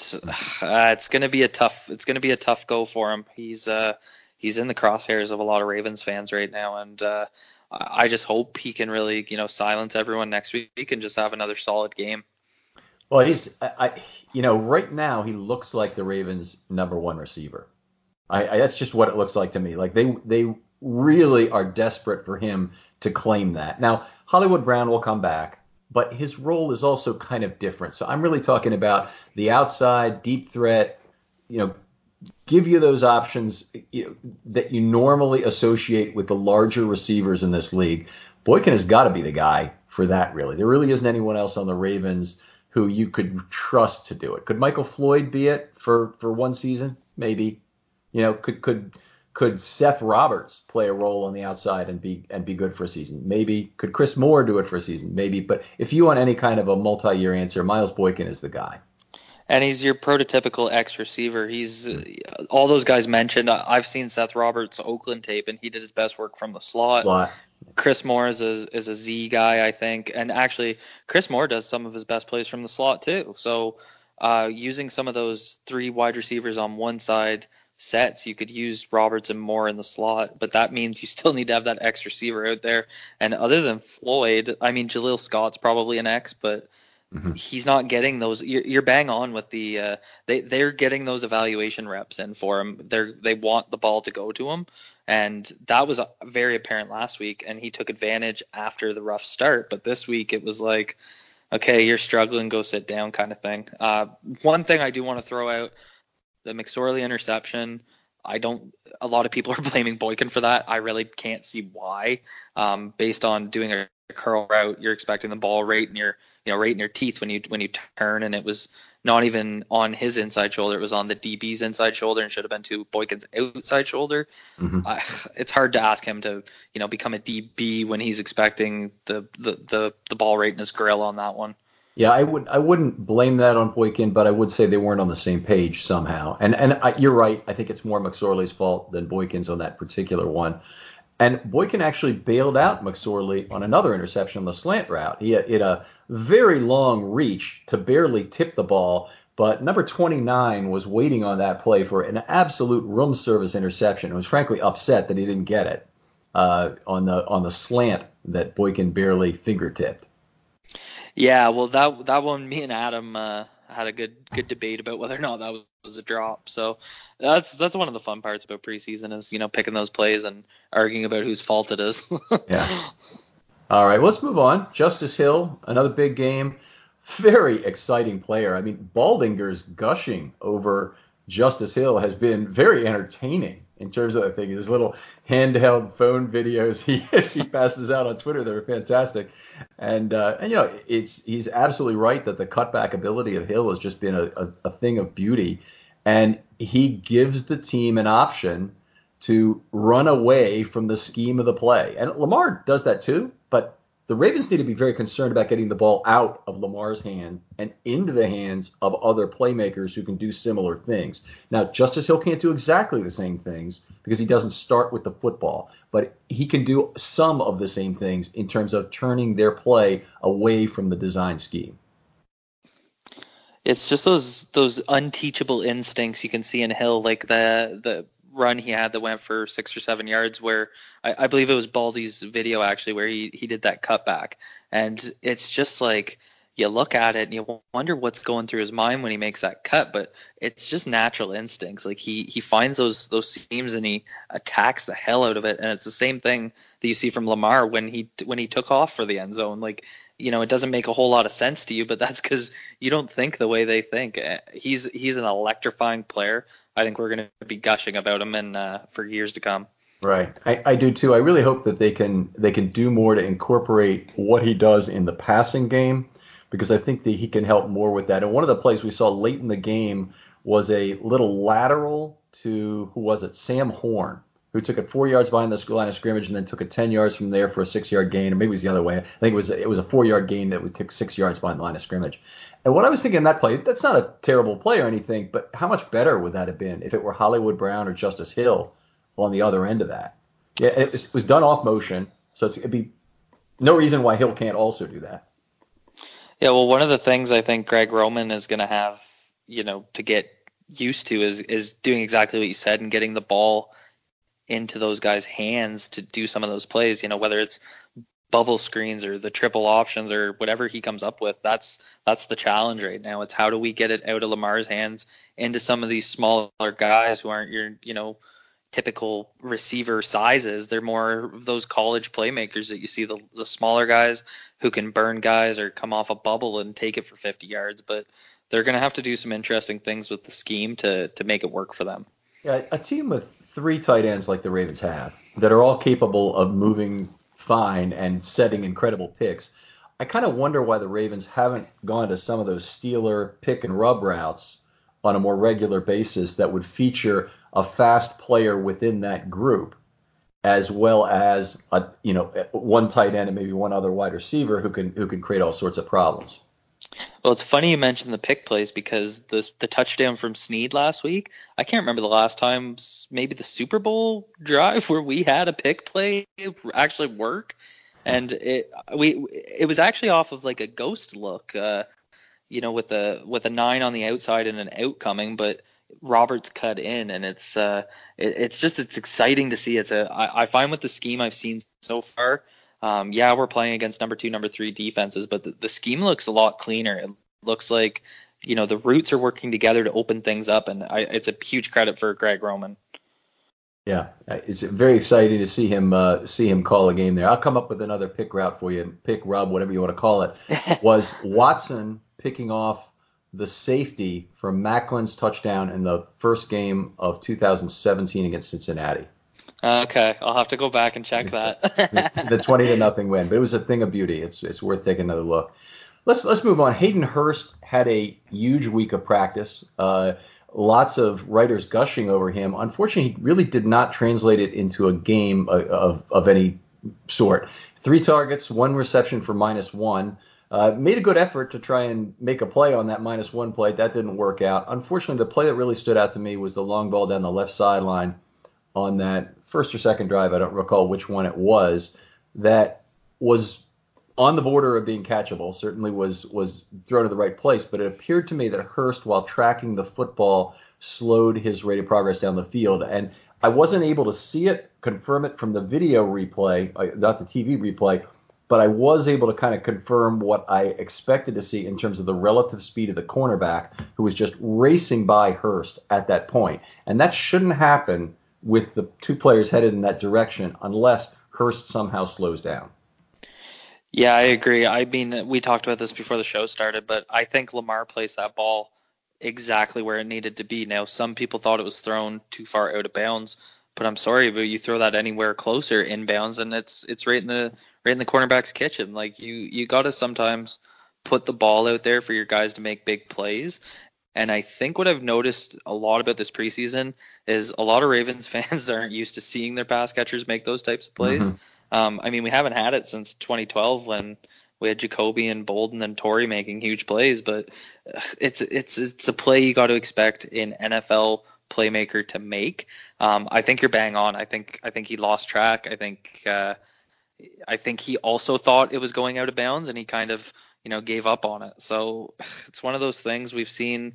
uh, it's gonna be a tough it's gonna be a tough go for him. He's uh he's in the crosshairs of a lot of Ravens fans right now, and uh, I just hope he can really, you know, silence everyone next week and just have another solid game. Well, he's, I, you know, right now he looks like the Ravens' number one receiver. I, I, that's just what it looks like to me. Like they, they really are desperate for him to claim that. Now, Hollywood Brown will come back, but his role is also kind of different. So I'm really talking about the outside deep threat, you know, give you those options you know, that you normally associate with the larger receivers in this league. Boykin has got to be the guy for that, really. There really isn't anyone else on the Ravens who you could trust to do it. Could Michael Floyd be it for, for one season? Maybe. You know, could could could Seth Roberts play a role on the outside and be and be good for a season? Maybe. Could Chris Moore do it for a season? Maybe. But if you want any kind of a multi-year answer, Miles Boykin is the guy and he's your prototypical X receiver. He's all those guys mentioned. I've seen Seth Roberts' Oakland tape, and he did his best work from the slot. slot. Chris Moore is a is a Z guy, I think, and actually Chris Moore does some of his best plays from the slot too. So uh, using some of those three wide receivers on one side sets, you could use Roberts and Moore in the slot, but that means you still need to have that X receiver out there. And other than Floyd, I mean Jaleel Scott's probably an X, but Mm-hmm. He's not getting those. You're, you're bang on with the. Uh, they they're getting those evaluation reps in for him. They're they want the ball to go to him, and that was very apparent last week. And he took advantage after the rough start. But this week it was like, okay, you're struggling, go sit down, kind of thing. Uh, one thing I do want to throw out, the McSorley interception. I don't. A lot of people are blaming Boykin for that. I really can't see why. Um, based on doing a curl route, you're expecting the ball right in your you know right in your teeth when you when you turn, and it was not even on his inside shoulder; it was on the DB's inside shoulder, and should have been to Boykin's outside shoulder. Mm-hmm. I, it's hard to ask him to you know become a DB when he's expecting the the the, the ball right in his grill on that one. Yeah, I would I wouldn't blame that on Boykin, but I would say they weren't on the same page somehow. And and I, you're right. I think it's more McSorley's fault than Boykin's on that particular one. And Boykin actually bailed out McSorley on another interception on the slant route. He had a very long reach to barely tip the ball, but number 29 was waiting on that play for an absolute room service interception. and was frankly upset that he didn't get it uh, on the on the slant that Boykin barely fingertipped. Yeah, well that that one, me and Adam uh, had a good good debate about whether or not that was a drop. So that's that's one of the fun parts about preseason is you know picking those plays and arguing about whose fault it is. yeah. All right, let's move on. Justice Hill, another big game. Very exciting player. I mean, Baldinger's gushing over Justice Hill has been very entertaining in terms of I think his little handheld phone videos he he passes out on Twitter. They're fantastic, and uh, and you know it's he's absolutely right that the cutback ability of Hill has just been a, a, a thing of beauty, and he gives the team an option to run away from the scheme of the play, and Lamar does that too, but The Ravens need to be very concerned about getting the ball out of Lamar's hand and into the hands of other playmakers who can do similar things. Now, Justice Hill can't do exactly the same things because he doesn't start with the football, but he can do some of the same things in terms of turning their play away from the design scheme. It's just those those unteachable instincts you can see in Hill, like the the run he had that went for six or seven yards where I, I believe it was Baldy's video actually where he, he did that cutback. And it's just like you look at it and you wonder what's going through his mind when he makes that cut, but it's just natural instincts. Like he he finds those those seams and he attacks the hell out of it, and it's the same thing that you see from Lamar when he when he took off for the end zone. Like you know, it doesn't make a whole lot of sense to you, but that's because you don't think the way they think. Eh, he's he's an electrifying player. I think we're going to be gushing about him and uh, for years to come. Right, I, I do too. I really hope that they can they can do more to incorporate what he does in the passing game, because I think that he can help more with that. And one of the plays we saw late in the game was a little lateral to who was it? Sam Horn, who took it four yards behind the line of scrimmage and then took it ten yards from there for a six yard gain, or maybe it was the other way. I think it was it was a four yard gain that would take six yards behind the line of scrimmage. And what I was thinking in that play, that's not a terrible play or anything, but how much better would that have been if it were Hollywood Brown or Justice Hill on the other end of that? Yeah, it was, it was done off motion, so it'd be no reason why Hill can't also do that. Yeah, well, one of the things I think Greg Roman is going to have, you know, to get used to is is doing exactly what you said and getting the ball into those guys' hands to do some of those plays. You know, whether it's bubble screens or the triple options or whatever he comes up with. That's that's the challenge right now. It's how do we get it out of Lamar's hands into some of these smaller guys who aren't your you know typical receiver sizes. They're more of those college playmakers that you see the the smaller guys who can burn guys or come off a bubble and take it for 50 yards. But they're going to have to do some interesting things with the scheme to to make it work for them. Yeah, a team with three tight ends like the Ravens have that are all capable of moving fine and setting incredible picks. I kind of wonder why the Ravens haven't gone to some of those Steeler pick and rub routes on a more regular basis that would feature a fast player within that group, as well as a you know one tight end and maybe one other wide receiver who can who can create all sorts of problems. Well, it's funny you mentioned the pick plays because the the touchdown from Snead last week. I can't remember the last time, maybe the Super Bowl drive where we had a pick play actually work, and it we it was actually off of like a ghost look, uh, you know, with a with a nine on the outside and an out coming, but Roberts cut in, and it's uh it, it's just it's exciting to see. It's a I, I find with the scheme I've seen so far um, yeah, we're playing against number two, number three defenses, but the, the scheme looks a lot cleaner. It looks like you know the routes are working together to open things up, and I, it's a huge credit for Greg Roman. Yeah, it's very exciting to see him uh, see him call a game there. I'll come up with another pick route for you, pick rub, whatever you want to call it. was Watson picking off the safety from Maclin's touchdown in the first game of 2017 against Cincinnati? Okay, I'll have to go back and check that. the 20 to nothing win, but it was a thing of beauty. It's it's worth taking another look. Let's let's move on. Hayden Hurst had a huge week of practice. Uh, lots of writers gushing over him. Unfortunately, he really did not translate it into a game of, of, of any sort. Three targets, one reception for minus one. Uh, made a good effort to try and make a play on that minus one play. That didn't work out. Unfortunately, the play that really stood out to me was the long ball down the left sideline on that first or second drive, I don't recall which one it was, that was on the border of being catchable. Certainly was was thrown to the right place, but it appeared to me that Hurst, while tracking the football, slowed his rate of progress down the field. And I wasn't able to see it, confirm it from the video replay, uh, not the TV replay, but I was able to kind of confirm what I expected to see in terms of the relative speed of the cornerback, who was just racing by Hurst at that point. And that shouldn't happen with the two players headed in that direction unless Hurst somehow slows down. Yeah, I agree. I mean, we talked about this before the show started, but I think Lamar placed that ball exactly where it needed to be. Now, some people thought it was thrown too far out of bounds, but I'm sorry, but you throw that anywhere closer inbounds, and it's it's right in the right in the cornerback's kitchen. Like you you got to sometimes put the ball out there for your guys to make big plays. And I think what I've noticed a lot about this preseason is a lot of Ravens fans aren't used to seeing their pass catchers make those types of plays. Mm-hmm. Um, I mean, we haven't had it since 2012 when we had Jacoby and Boldin and Torrey making huge plays, but it's it's it's a play you got to expect in NFL playmaker to make. Um, I think you're bang on. I think I think he lost track. I think uh, I think he also thought it was going out of bounds, and he kind of you know gave up on it. So it's one of those things we've seen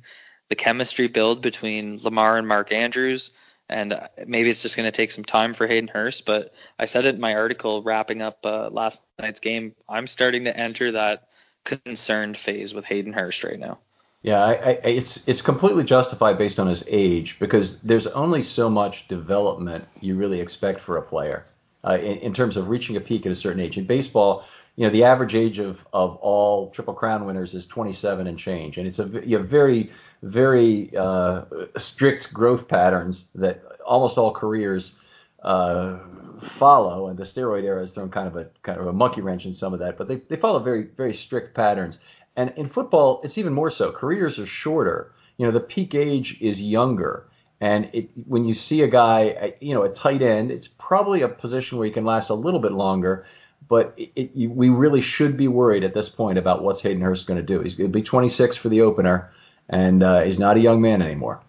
the chemistry build between Lamar and Mark Andrews. And maybe it's just going to take some time for Hayden Hurst. But I said it in my article wrapping up uh, last night's game. I'm starting to enter that concerned phase with Hayden Hurst right now. Yeah, I, I, it's it's completely justified based on his age because there's only so much development you really expect for a player uh, in, in, terms of reaching a peak at a certain age. In baseball, you know, the average age of, of all Triple Crown winners is 27 and change, and it's a you have very very uh, strict growth patterns that almost all careers uh, follow. And the steroid era has thrown kind of a kind of a monkey wrench in some of that, but they they follow very very strict patterns. And in football, it's even more so. Careers are shorter. You know, the peak age is younger. And it, when you see a guy, you know, a tight end, it's probably a position where you can last a little bit longer. But it, it, we really should be worried at this point about what's Hayden Hurst going to do. He's going to be 26 for the opener, and uh, he's not a young man anymore.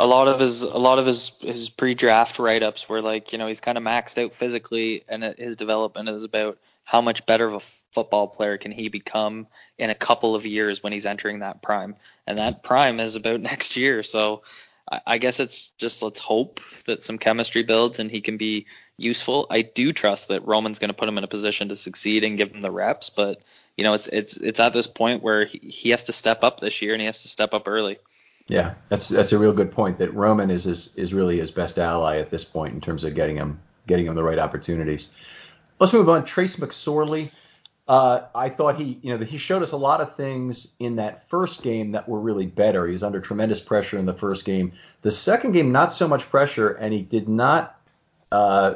A lot of his a lot of his his pre-draft write-ups were like, you know, he's kind of maxed out physically, and his development is about how much better of a football player can he become in a couple of years when he's entering that prime, and that prime is about next year. So I guess it's just let's hope that some chemistry builds and he can be useful. I do trust that Roman's going to put him in a position to succeed and give him the reps, but you know it's it's it's at this point where he, he has to step up this year and he has to step up early. Yeah, that's that's a real good point. That Roman is is, is really his best ally at this point in terms of getting him getting him the right opportunities. Let's move on. Trace McSorley. Uh, I thought he, you know, he showed us a lot of things in that first game that were really better. He was under tremendous pressure in the first game. The second game, not so much pressure, and he did not uh,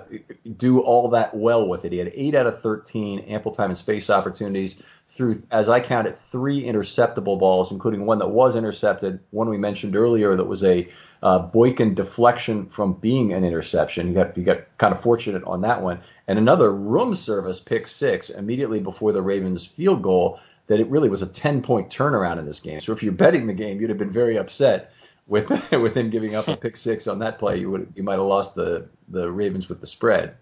do all that well with it. He had eight out of 13 ample time and space opportunities through, as I counted, three interceptable balls, including one that was intercepted, one we mentioned earlier that was a uh, Boykin deflection from being an interception. You got you got kind of fortunate on that one, and another room service pick six immediately before the Ravens field goal. That it really was a 10 point turnaround in this game. So if you're betting the game, you'd have been very upset with with him giving up a pick six on that play. You would you might have lost the the Ravens with the spread.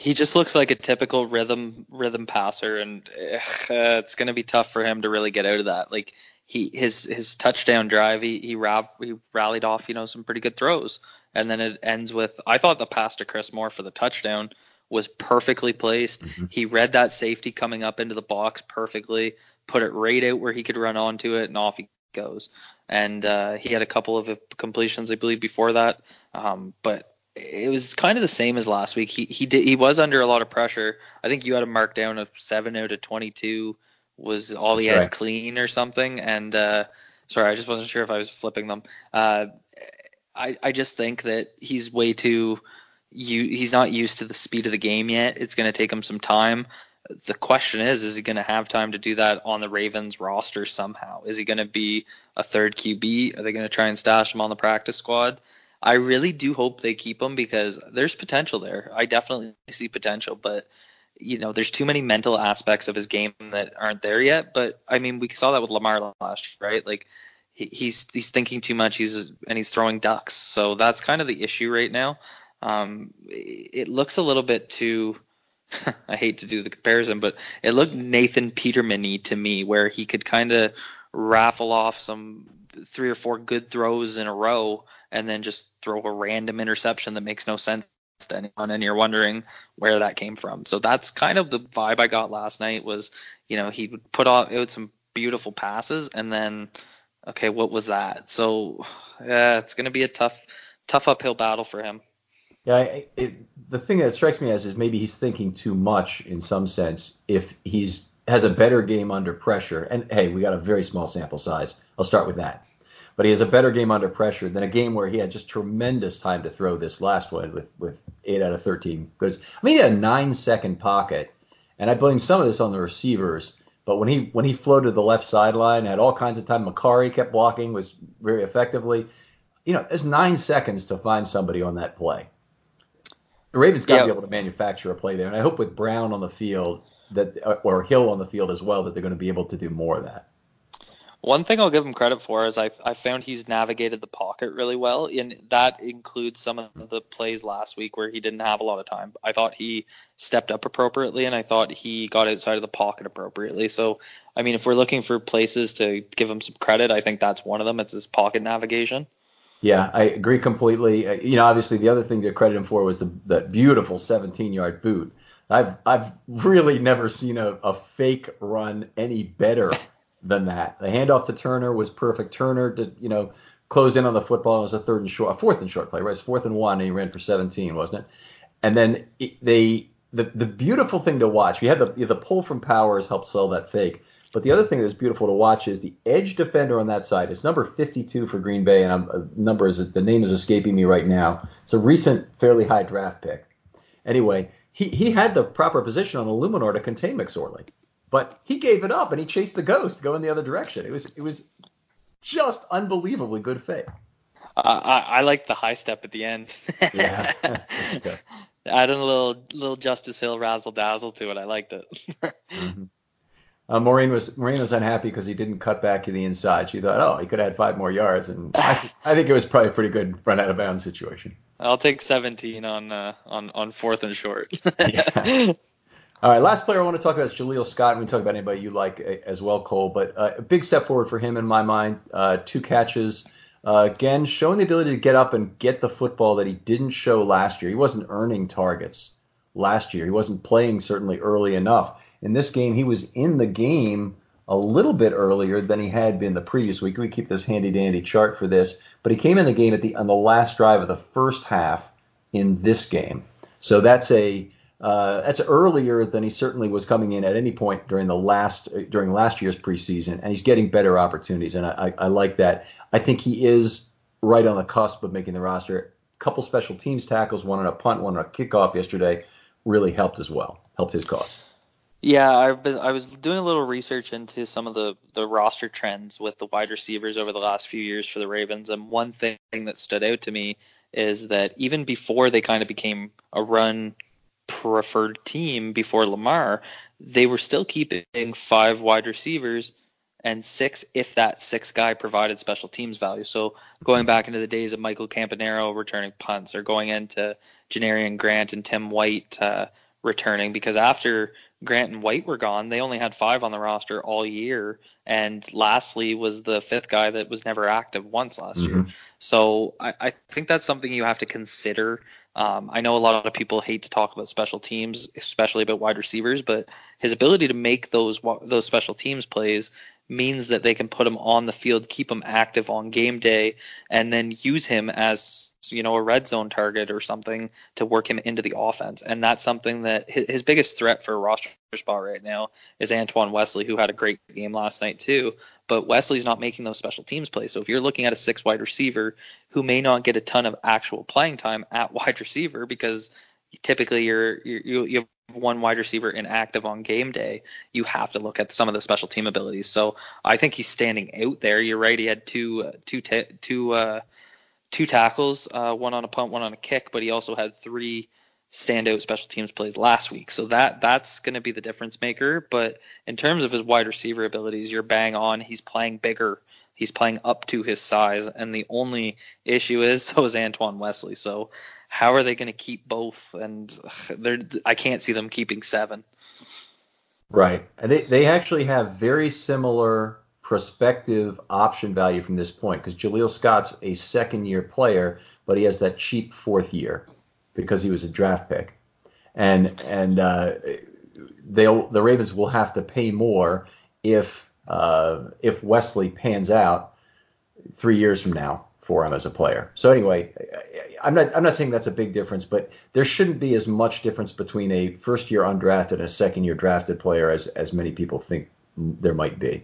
He just looks like a typical rhythm rhythm passer, and uh, it's going to be tough for him to really get out of that. Like he his his touchdown drive, he he, rav, he rallied off you know some pretty good throws, and then it ends with I thought the pass to Chris Moore for the touchdown was perfectly placed. Mm-hmm. He read that safety coming up into the box perfectly, put it right out where he could run onto it, and off he goes. And uh, he had a couple of completions, I believe, before that. Um, but it was kind of the same as last week. He he did he was under a lot of pressure. I think you had a mark down of seven out of 22 was all That's he had right. clean or something. And uh, sorry, I just wasn't sure if I was flipping them. Uh, I I just think that he's way too you he's not used to the speed of the game yet. It's going to take him some time. The question is, is he going to have time to do that on the Ravens roster somehow? Is he going to be a third QB? Are they going to try and stash him on the practice squad? I really do hope they keep him because there's potential there. I definitely see potential, but you know, there's too many mental aspects of his game that aren't there yet. But I mean, we saw that with Lamar last year, right? Like he, he's he's thinking too much. He's and he's throwing ducks. So that's kind of the issue right now. Um, it looks a little bit too. I hate to do the comparison, but it looked Nathan Peterman-y to me, where he could kind of raffle off some three or four good throws in a row and then just throw a random interception that makes no sense to anyone and you're wondering where that came from. So that's kind of the vibe I got last night was, you know, he would put out some beautiful passes and then okay, what was that? So yeah, it's going to be a tough tough uphill battle for him. Yeah, it, the thing that strikes me as is maybe he's thinking too much in some sense. If he's has a better game under pressure, and hey, we got a very small sample size. I'll start with that but he has a better game under pressure than a game where he had just tremendous time to throw this last one with with eight out of thirteen. Because I mean, he had a nine second pocket, and I blame some of this on the receivers. But when he when he floated the left sideline, had all kinds of time. Mekari kept blocking, was very effectively. You know, it's nine seconds to find somebody on that play. The Ravens got to Yeah. be able to manufacture a play there, and I hope with Brown on the field that or Hill on the field as well that they're going to be able to do more of that. One thing I'll give him credit for is I I found he's navigated the pocket really well, and that includes some of the plays last week where he didn't have a lot of time. I thought he stepped up appropriately, and I thought he got outside of the pocket appropriately. So, I mean, if we're looking for places to give him some credit, I think that's one of them. It's his pocket navigation. Yeah, I agree completely. Uh, You know, obviously the other thing to credit him for was the that beautiful 17-yard boot. I've I've really never seen a, a fake run any better than that. The handoff to Turner was perfect. Turner did, you know, closed in on the football. It was a third and short, a fourth and short play, right? It was fourth and one, and he ran for 17, wasn't it? And then it, they the the beautiful thing to watch. You had the the pull from Powers helped sell that fake. But the other thing that's beautiful to watch is the edge defender on that side. It's number 52 for Green Bay, and I'm, uh, number is the name is escaping me right now. It's a recent, fairly high draft pick. Anyway, he, he had the proper position on Eluemunor to contain McSorley, but he gave it up and he chased the ghost going the other direction. It was it was just unbelievably good fake. I I, I like the high step at the end. Yeah. Okay. Adding a little little Justice Hill razzle dazzle to it. I liked it. Mm-hmm. Uh, Maureen was Maureen was unhappy because he didn't cut back to the inside. She thought, oh, he could have had five more yards, and I, th- I think it was probably a pretty good run out of bounds situation. I'll take 17 on uh, on on fourth and short. Yeah. All right, last player I want to talk about is Jaleel Scott. We can talk about anybody you like uh, as well, Cole. But uh, a big step forward for him in my mind. Uh, two catches. Uh, again, showing the ability to get up and get the football that he didn't show last year. He wasn't earning targets last year. He wasn't playing certainly early enough. In this game, he was in the game a little bit earlier than he had been the previous week. We keep this handy dandy chart for this, but he came in the game at the on the last drive of the first half in this game. So that's a uh, that's earlier than he certainly was coming in at any point during the last during last year's preseason, and he's getting better opportunities, and I, I, I like that. I think he is right on the cusp of making the roster. A couple special teams tackles, one on a punt, one on a kickoff yesterday, really helped as well. Helped his cause. Yeah, I've been I was doing a little research into some of the the roster trends with the wide receivers over the last few years for the Ravens, and one thing that stood out to me is that even before they kind of became a run preferred team before Lamar, they were still keeping five wide receivers and six, if that six guy provided special teams value. So going back into the days of Michael Campanaro returning punts, or going into Janarian Grant and Tim White uh, returning, because after Grant and White were gone, they only had five on the roster all year. And Lasley was the fifth guy that was never active once last year. So I, I think that's something you have to consider. Um, I know a lot of people hate to talk about special teams, especially about wide receivers, but his ability to make those those special teams plays means that they can put him on the field, keep him active on game day, and then use him as you know a red zone target or something to work him into the offense. And that's something that his, his biggest threat for a roster spot right now is Antoine Wesley, who had a great game last night too. But Wesley's not making those special teams plays. So if you're looking at a six wide receiver who may not get a ton of actual playing time at wide receiver because typically you're, you're you you have one wide receiver inactive on game day, you have to look at some of the special team abilities. So I think he's standing out there. You're right. He had two uh, two ta- two uh, two tackles, uh, one on a punt, one on a kick, but he also had three standout special teams plays last week. So that that's going to be the difference maker. But in terms of his wide receiver abilities, you're bang on. He's playing bigger. He's playing up to his size, and the only issue is so is Antoine Wesley. So how are they going to keep both? And I can't see them keeping seven. Right. And they, they actually have very similar prospective option value from this point because Jaleel Scott's a second year player, but he has that cheap fourth year because he was a draft pick. And and uh, they'll the Ravens will have to pay more if uh, if Wesley pans out three years from now for him as a player. So anyway, I'm not I'm not saying that's a big difference, but there shouldn't be as much difference between a first year undrafted and a second year drafted player as as many people think there might be.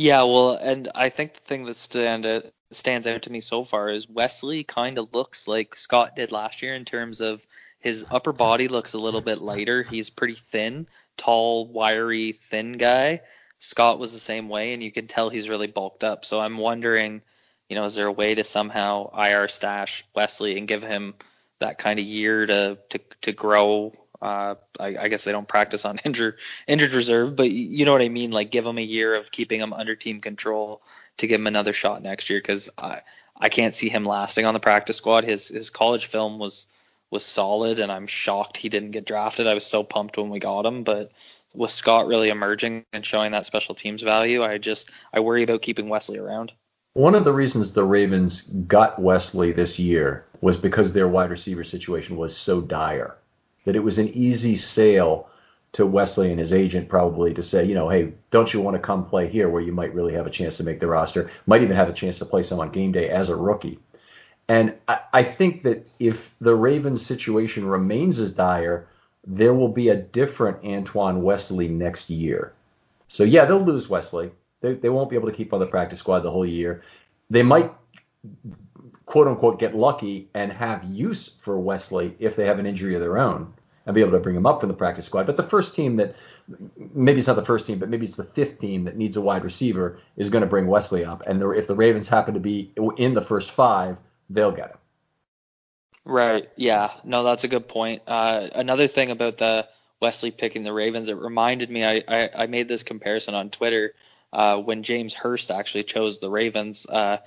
Yeah, well, and I think the thing that stand out, stands out to me so far is Wesley kind of looks like Scott did last year in terms of his upper body looks a little bit lighter. He's pretty thin, tall, wiry, thin guy. Scott was the same way, and you can tell he's really bulked up. So I'm wondering, you know, is there a way to somehow IR stash Wesley and give him that kind of year to to to grow. Uh, I, I guess they don't practice on injured injured reserve, but you know what I mean. Like give him a year of keeping him under team control to give him another shot next year because I I can't see him lasting on the practice squad. His his college film was was solid, and I'm shocked he didn't get drafted. I was so pumped when we got him, but with Scott really emerging and showing that special teams value, I just I worry about keeping Wesley around. One of the reasons the Ravens got Wesley this year was because their wide receiver situation was so dire that it was an easy sale to Wesley and his agent probably to say, you know, hey, don't you want to come play here where you might really have a chance to make the roster, might even have a chance to play some on game day as a rookie. And I, I think that if the Ravens situation remains as dire, there will be a different Antoine Wesley next year. So yeah, they'll lose Wesley. They, they won't be able to keep on the practice squad the whole year. They might quote unquote get lucky and have use for Wesley if they have an injury of their own and be able to bring him up from the practice squad. But the first team that maybe it's not the first team, but maybe it's the fifth team that needs a wide receiver is going to bring Wesley up. And if the Ravens happen to be in the first five, they'll get him. Right. Yeah. No, that's a good point. Uh, another thing about the Wesley picking the Ravens, it reminded me. I I, I made this comparison on Twitter uh, when James Hurst actually chose the Ravens uh,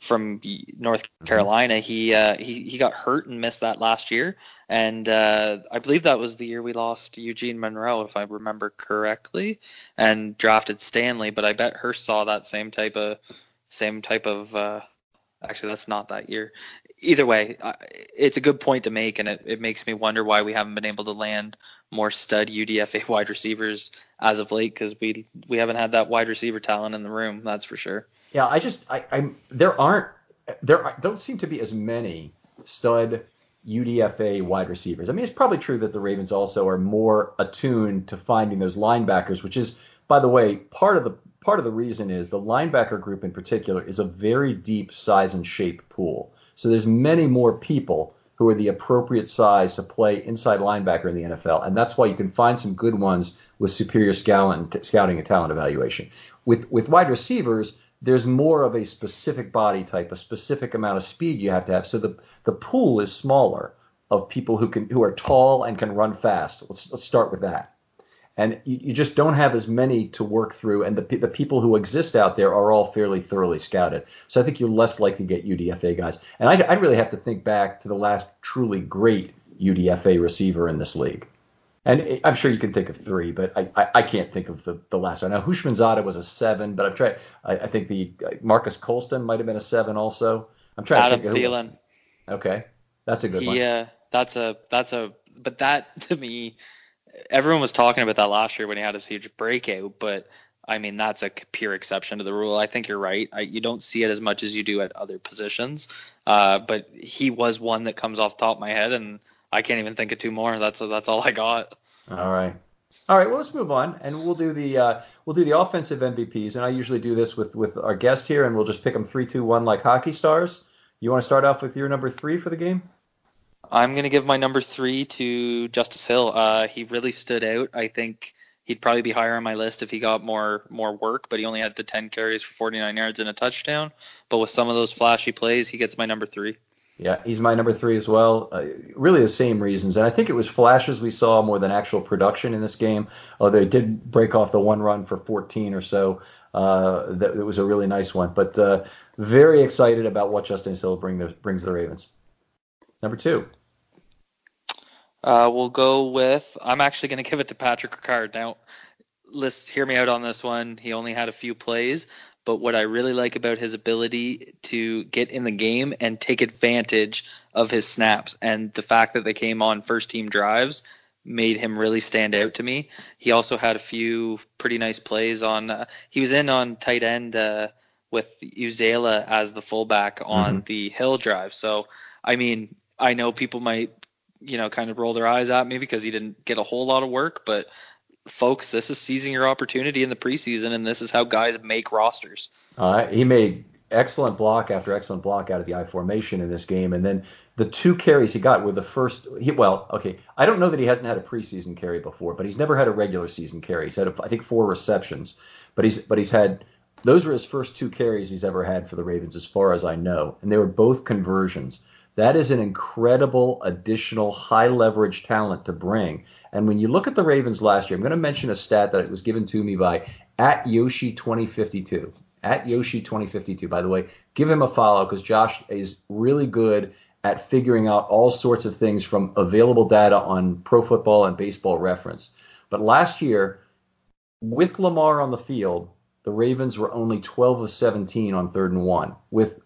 from North mm-hmm. Carolina. He uh, he he got hurt and missed that last year, and uh, I believe that was the year we lost Eugene Monroe, if I remember correctly, and drafted Stanley. But I bet Hurst saw that same type of same type of uh, Actually, that's not that year. Either way, it's a good point to make, and it, it makes me wonder why we haven't been able to land more stud UDFA wide receivers as of late because we we haven't had that wide receiver talent in the room. That's for sure. Yeah, I just I, I'm there aren't there don't seem to be as many stud UDFA wide receivers. I mean, it's probably true that the Ravens also are more attuned to finding those linebackers, which is, by the way, part of the part of the reason is the linebacker group in particular is a very deep size and shape pool. So there's many more people who are the appropriate size to play inside linebacker in the NFL, and that's why you can find some good ones with superior scouting and talent evaluation. With with wide receivers, there's more of a specific body type, a specific amount of speed you have to have. So the the pool is smaller of people who can who are tall and can run fast. Let's let's start with that and you, you, just don't have as many to work through. And the, the people who exist out there are all fairly thoroughly scouted. So I think you're less likely to get UDFA guys. And I, I really have to think back to the last truly great UDFA receiver in this league. And I'm sure you can think of three, but I, I, I can't think of the, the last one. Now, Houshmandzadeh was a seven, but I've tried. I, I think the uh, Marques Colston might have been a seven also. I'm trying Adam to think Thielen. Okay, that's a good one. Yeah, that's a that's a. But that to me everyone was talking about that last year when he had his huge breakout, but I mean that's a pure exception to the rule. I think you're right. I, you don't see it as much as you do at other positions, uh, but he was one that comes off the top of my head, and I can't even think of two more. That's that's all I got. All right. All right, well let's move on, and we'll do the uh, we'll do the offensive MVPs, and I usually do this with with our guest here, and we'll just pick them three, two, one, like hockey stars. You want to start off with your number three for the game? I'm going to give my number three to Justice Hill. Uh, he really stood out. I think he'd probably be higher on my list if he got more more work, but he only had the 10 carries for 49 yards and a touchdown. But with some of those flashy plays, he gets my number three. Yeah, he's my number three as well. Uh, really the same reasons, and I think it was flashes we saw more than actual production in this game. Although they did break off the one run for 14 or so. Uh, that it was a really nice one, but uh, very excited about what Justice Hill bring the, brings the Ravens. Number two. Uh, we'll go with. I'm actually going to give it to Patrick Ricard. Now, let's hear me out on this one. He only had a few plays, but what I really like about his ability to get in the game and take advantage of his snaps and the fact that they came on first team drives made him really stand out to me. He also had a few pretty nice plays on. Uh, he was in on tight end uh, with Uzela as the fullback on mm-hmm. the hill drive. So I mean, I know people might you know, kind of roll their eyes at me because he didn't get a whole lot of work. But folks, this is seizing your opportunity in the preseason, and this is how guys make rosters. Uh, he made excellent block after excellent block out of the I formation in this game, and then the two carries he got were the first. He, well, okay, I don't know that he hasn't had a preseason carry before, but he's never had a regular season carry. He's had, I think, four receptions, but he's but he's had. Those were his first two carries he's ever had for the Ravens, as far as I know, and they were both conversions. That is an incredible additional high leverage talent to bring. And when you look at the Ravens last year, I'm going to mention a stat that was given to me by at Yoshi 2052. At Yoshi 2052, by the way, give him a follow because Josh is really good at figuring out all sorts of things from available data on pro football and baseball reference. But last year, with Lamar on the field, the Ravens were only 12 of 17 on third and one. With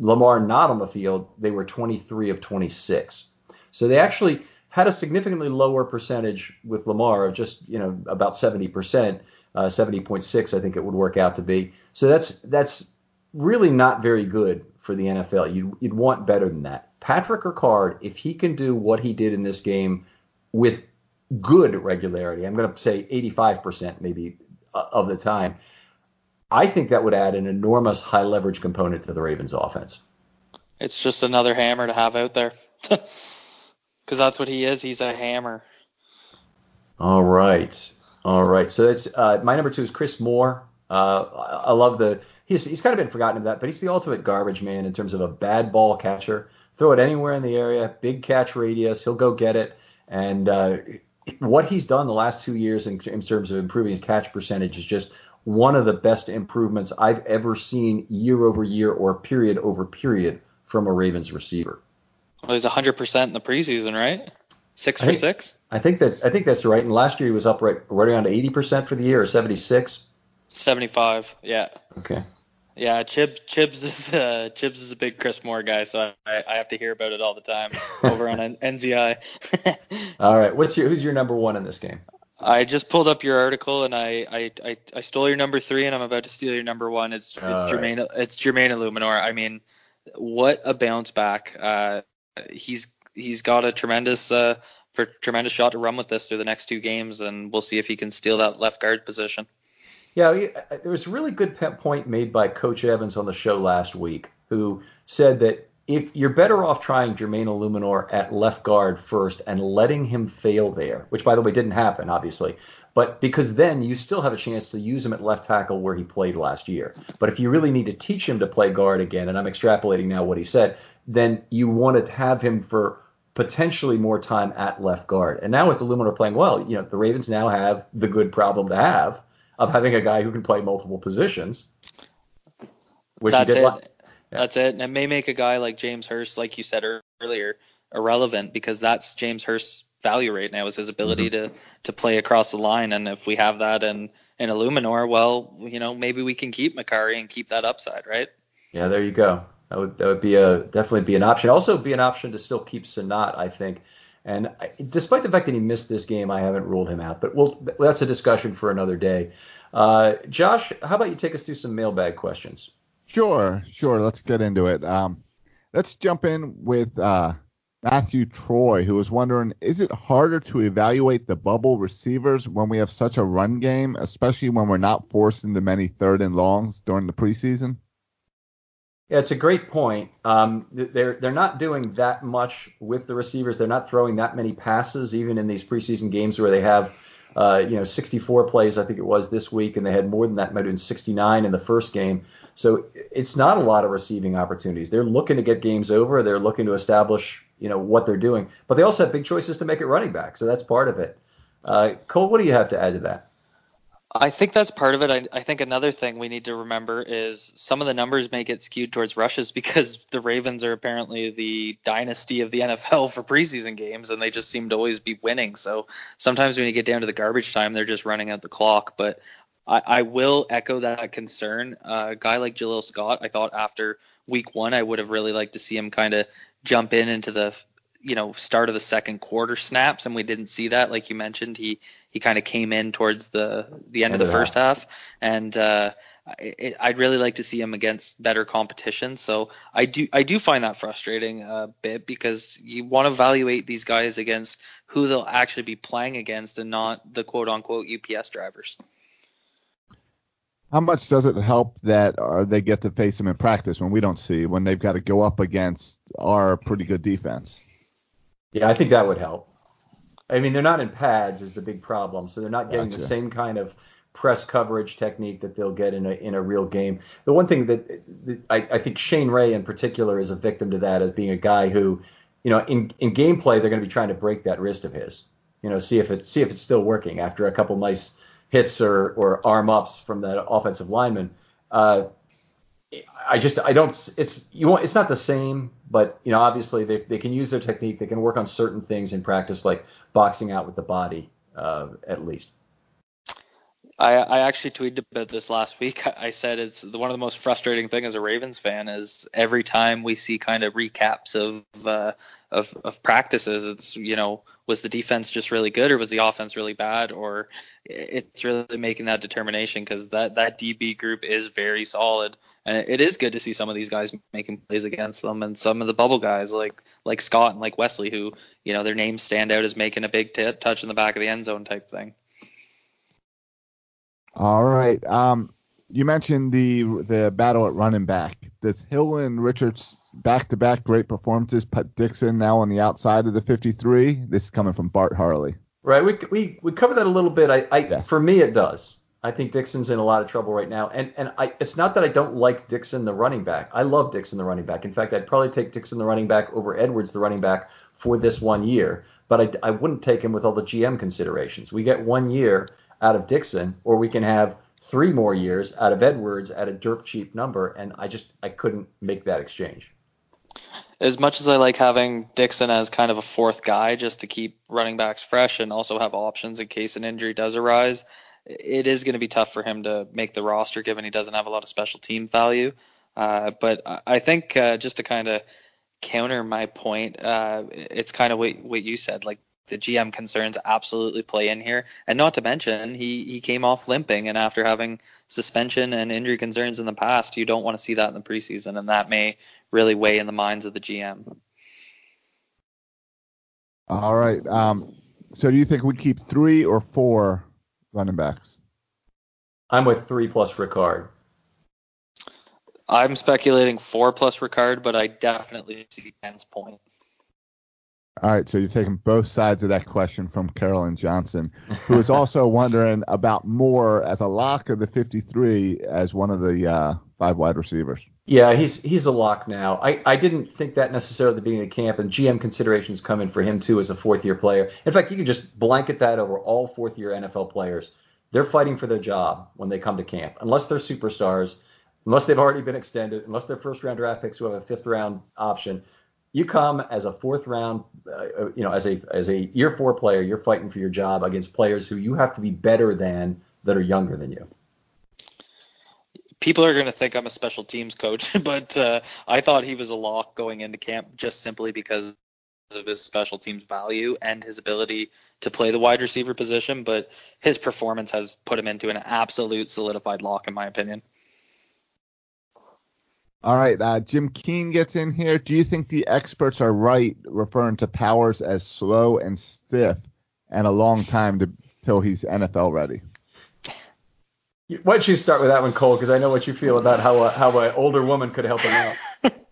Lamar not on the field, they were 23 of 26. So they actually had a significantly lower percentage with Lamar of just, you know, about 70%, uh, 70.6 I think it would work out to be. So that's that's really not very good for the NFL. You'd, you'd want better than that. Patrick Ricard, if he can do what he did in this game with good regularity, I'm going to say 85% maybe uh, of the time, I think that would add an enormous high leverage component to the Ravens offense. It's just another hammer to have out there. Because that's what he is. He's a hammer. All right. All right. So that's uh, my number two is Chris Moore. Uh, I love the he's he's kind of been forgotten of that, but he's the ultimate garbage man in terms of a bad ball catcher. Throw it anywhere in the area, big catch radius, he'll go get it. And uh, what he's done the last two years in, in terms of improving his catch percentage is just one of the best improvements I've ever seen year over year or period over period from a Ravens receiver. Well, he's 100% in the preseason, right? Six for I think, six. I think that I think that's right. And last year he was up right, right around 80% for the year, or 76. 75. Yeah. Okay. Yeah, Chib Chibs is uh, Chibs is a big Chris Moore guy, so I, I have to hear about it all the time over on NZI. all right, what's your who's your number one in this game? I just pulled up your article and I, I, I, I, stole your number three and I'm about to steal your number one. It's it's All Jermaine right. it's Jermaine Eluemunor. I mean, what a bounce back. Uh, he's he's got a tremendous uh, tremendous shot to run with this through the next two games, and we'll see if he can steal that left guard position. Yeah, there was a really good point made by Coach Evans on the show last week, who said that if you're better off trying Jermaine Eluemunor at left guard first and letting him fail there, which by the way didn't happen, obviously, but because then you still have a chance to use him at left tackle where he played last year. But if you really need to teach him to play guard again, and I'm extrapolating now what he said, then you want to have him for potentially more time at left guard. And now with Eluemunor playing well, you know, the Ravens now have the good problem to have of having a guy who can play multiple positions. Which That's he did it. Yeah. That's it. And it may make a guy like James Hurst, like you said earlier, irrelevant because that's James Hurst's value right now is his ability mm-hmm. to to play across the line. And if we have that in in Eluemunor, well, you know, maybe we can keep Mekari and keep that upside, right? Yeah, there you go. That would that would be a definitely be an option. Also, be an option to still keep Senat, I think. And I, despite the fact that he missed this game, I haven't ruled him out. But we'll, that's a discussion for another day. Uh, Josh, how about you take us through some mailbag questions? Sure, sure. Let's get into it. Um, let's jump in with uh, Matthew Troy, who was wondering is it harder to evaluate the bubble receivers when we have such a run game, especially when we're not forced into many third and longs during the preseason? Yeah, it's a great point. Um, they're they're not doing that much with the receivers. They're not throwing that many passes, even in these preseason games where they have uh, you know, 64 plays, I think it was this week, and they had more than that, might have been 69 in the first game. So it's not a lot of receiving opportunities. They're looking to get games over. They're looking to establish, you know, what they're doing. But they also have big choices to make it running back. So that's part of it. Uh, Cole, what do you have to add to that? I think that's part of it. I, I, think another thing we need to remember is some of the numbers may get skewed towards rushes because the Ravens are apparently the dynasty of the NFL for preseason games, and they just seem to always be winning. So sometimes when you get down to the garbage time, they're just running out the clock. But I, I will echo that concern. Uh, a guy like Jaleel Scott, I thought after week one, I would have really liked to see him kind of jump in into the you know start of the second quarter snaps and we didn't see that. Like you mentioned he he kind of came in towards the the end of the first half. And uh it, I'd really like to see him against better competition. So I do I do find that frustrating a bit because you want to evaluate these guys against who they'll actually be playing against and not the quote unquote UPS drivers. How much does it help that uh, they get to face them in practice when we don't see when they've got to go up against our pretty good defense yeah, I think that would help. I mean, they're not in pads is the big problem, so they're not getting gotcha. the same kind of press coverage technique that they'll get in a in a real game. The one thing that, that I, I think Shane Ray in particular is a victim to that as being a guy who, you know, in in gameplay they're going to be trying to break that wrist of his. You know, see if it see if it's still working after a couple nice hits or or arm ups from that offensive lineman. Uh, I just I don't it's you want it's not the same, but you know obviously they they can use their technique. They can work on certain things in practice, like boxing out with the body, uh, at least. I, I actually tweeted about this last week. I said it's one of the most frustrating thing as a Ravens fan is every time we see kind of recaps of uh, of, of practices, it's you know was the defense just really good or was the offense really bad or it's really making that determination because that that DB group is very solid and it is good to see some of these guys making plays against them and some of the bubble guys like like Scott and like Wesley who you know their names stand out as making a big t- touch in the back of the end zone type thing. All right. Um, you mentioned the the battle at running back. Does Hill and Richards back to back great performances put Dixon now on the outside of the 53? This is coming from Bart Harley. Right. We we we covered that a little bit. I, I yes. for me it does. I think Dixon's in a lot of trouble right now, and and I it's not that I don't like Dixon the running back. I love Dixon the running back. In fact, I'd probably take Dixon the running back over Edwards the running back for this one year. But I, I wouldn't take him with all the GM considerations. We get one year out of Dixon, or we can have three more years out of Edwards at a dirt cheap number, and I just I couldn't make that exchange. As much as I like having Dixon as kind of a fourth guy just to keep running backs fresh and also have options in case an injury does arise, it is going to be tough for him to make the roster given he doesn't have a lot of special team value. Uh, but I think uh, just to kind of counter my point, uh, it's kind of what, what you said. Like the GM concerns absolutely play in here. And not to mention, he he came off limping, and after having suspension and injury concerns in the past, you don't want to see that in the preseason, and that may really weigh in the minds of the GM. All right. Um, so do you think we'd keep three or four running backs? I'm with three plus Ricard. I'm speculating four plus Ricard, but I definitely see Ken's point. All right, so you're taking both sides of that question from Carolyn Johnson, who is also wondering about Moore as a lock of the 53 as one of the uh, five wide receivers. Yeah, he's he's a lock now. I, I didn't think that necessarily at the beginning of camp, and GM considerations come in for him too as a fourth year player. In fact, you can just blanket that over all fourth year NFL players. They're fighting for their job when they come to camp, unless they're superstars, unless they've already been extended, unless they're first round draft picks who have a fifth round option you come as a fourth round, uh, you know, as a as a year four player, you're fighting for your job against players who you have to be better than that are younger than you. People are going to think I'm a special teams coach, but uh, I thought he was a lock going into camp just simply because of his special teams value and his ability to play the wide receiver position. But his performance has put him into an absolute solidified lock, in my opinion. All right, uh, Jim Keen gets in here. Do you think the experts are right referring to Powers as slow and stiff and a long time to till he's NFL ready? Why don't you start with that one, Cole? Because I know what you feel about how a, how an older woman could help him out.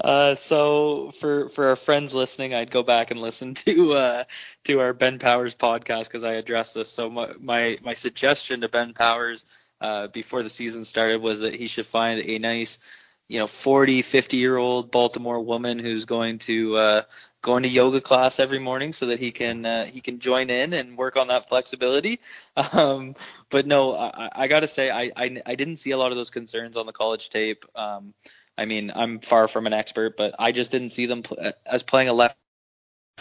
Uh, so for for our friends listening, I'd go back and listen to uh, to our Ben Powers podcast because I addressed this. So my, my my suggestion to Ben Powers uh, before the season started was that he should find a nice you know 40 50 year old baltimore woman who's going to uh, going to yoga class every morning so that he can uh, he can join in and work on that flexibility. Um, but no i, I got to say I, I, I didn't see a lot of those concerns on the college tape. Um, i mean i'm far from an expert but i just didn't see them pl- as playing a left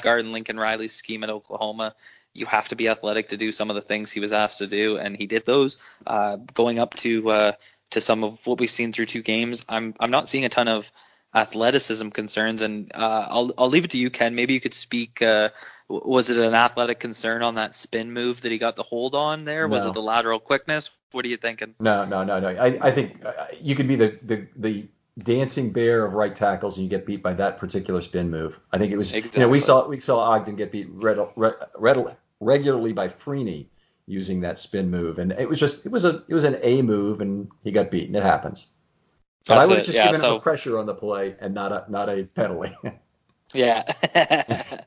guard in lincoln riley's scheme at oklahoma. You have to be athletic to do some of the things he was asked to do and he did those uh, going up to uh, to some of what we've seen through two games. I'm I'm not seeing a ton of athleticism concerns, and uh, I'll I'll leave it to you, Ken. Maybe you could speak. Uh, was it an athletic concern on that spin move that he got the hold on there? No. Was it the lateral quickness? What are you thinking? No, no, no, no. I, I think uh, you could be the, the the dancing bear of right tackles and you get beat by that particular spin move. I think it was. Exactly. You know, we saw we saw Ogden get beat red, red, red, regularly by Freeney using that spin move, and it was just it was a it was an A move, and he got beaten. It happens. But That's I would have just yeah, given so, him a pressure on the play and not a not a penalty. yeah.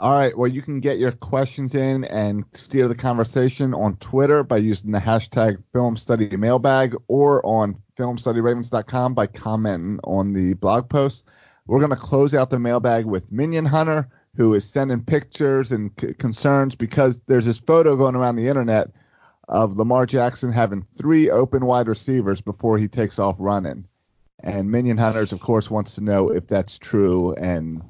All right. Well, you can get your questions in and steer the conversation on Twitter by using the hashtag Film Study Mailbag or on FilmStudyRavens.com by commenting on the blog post. We're going to close out the mailbag with Minion Hunter, who is sending pictures and c- concerns because there's this photo going around the internet of Lamar Jackson having three open wide receivers before he takes off running. And Minion Hunters, of course, wants to know if that's true and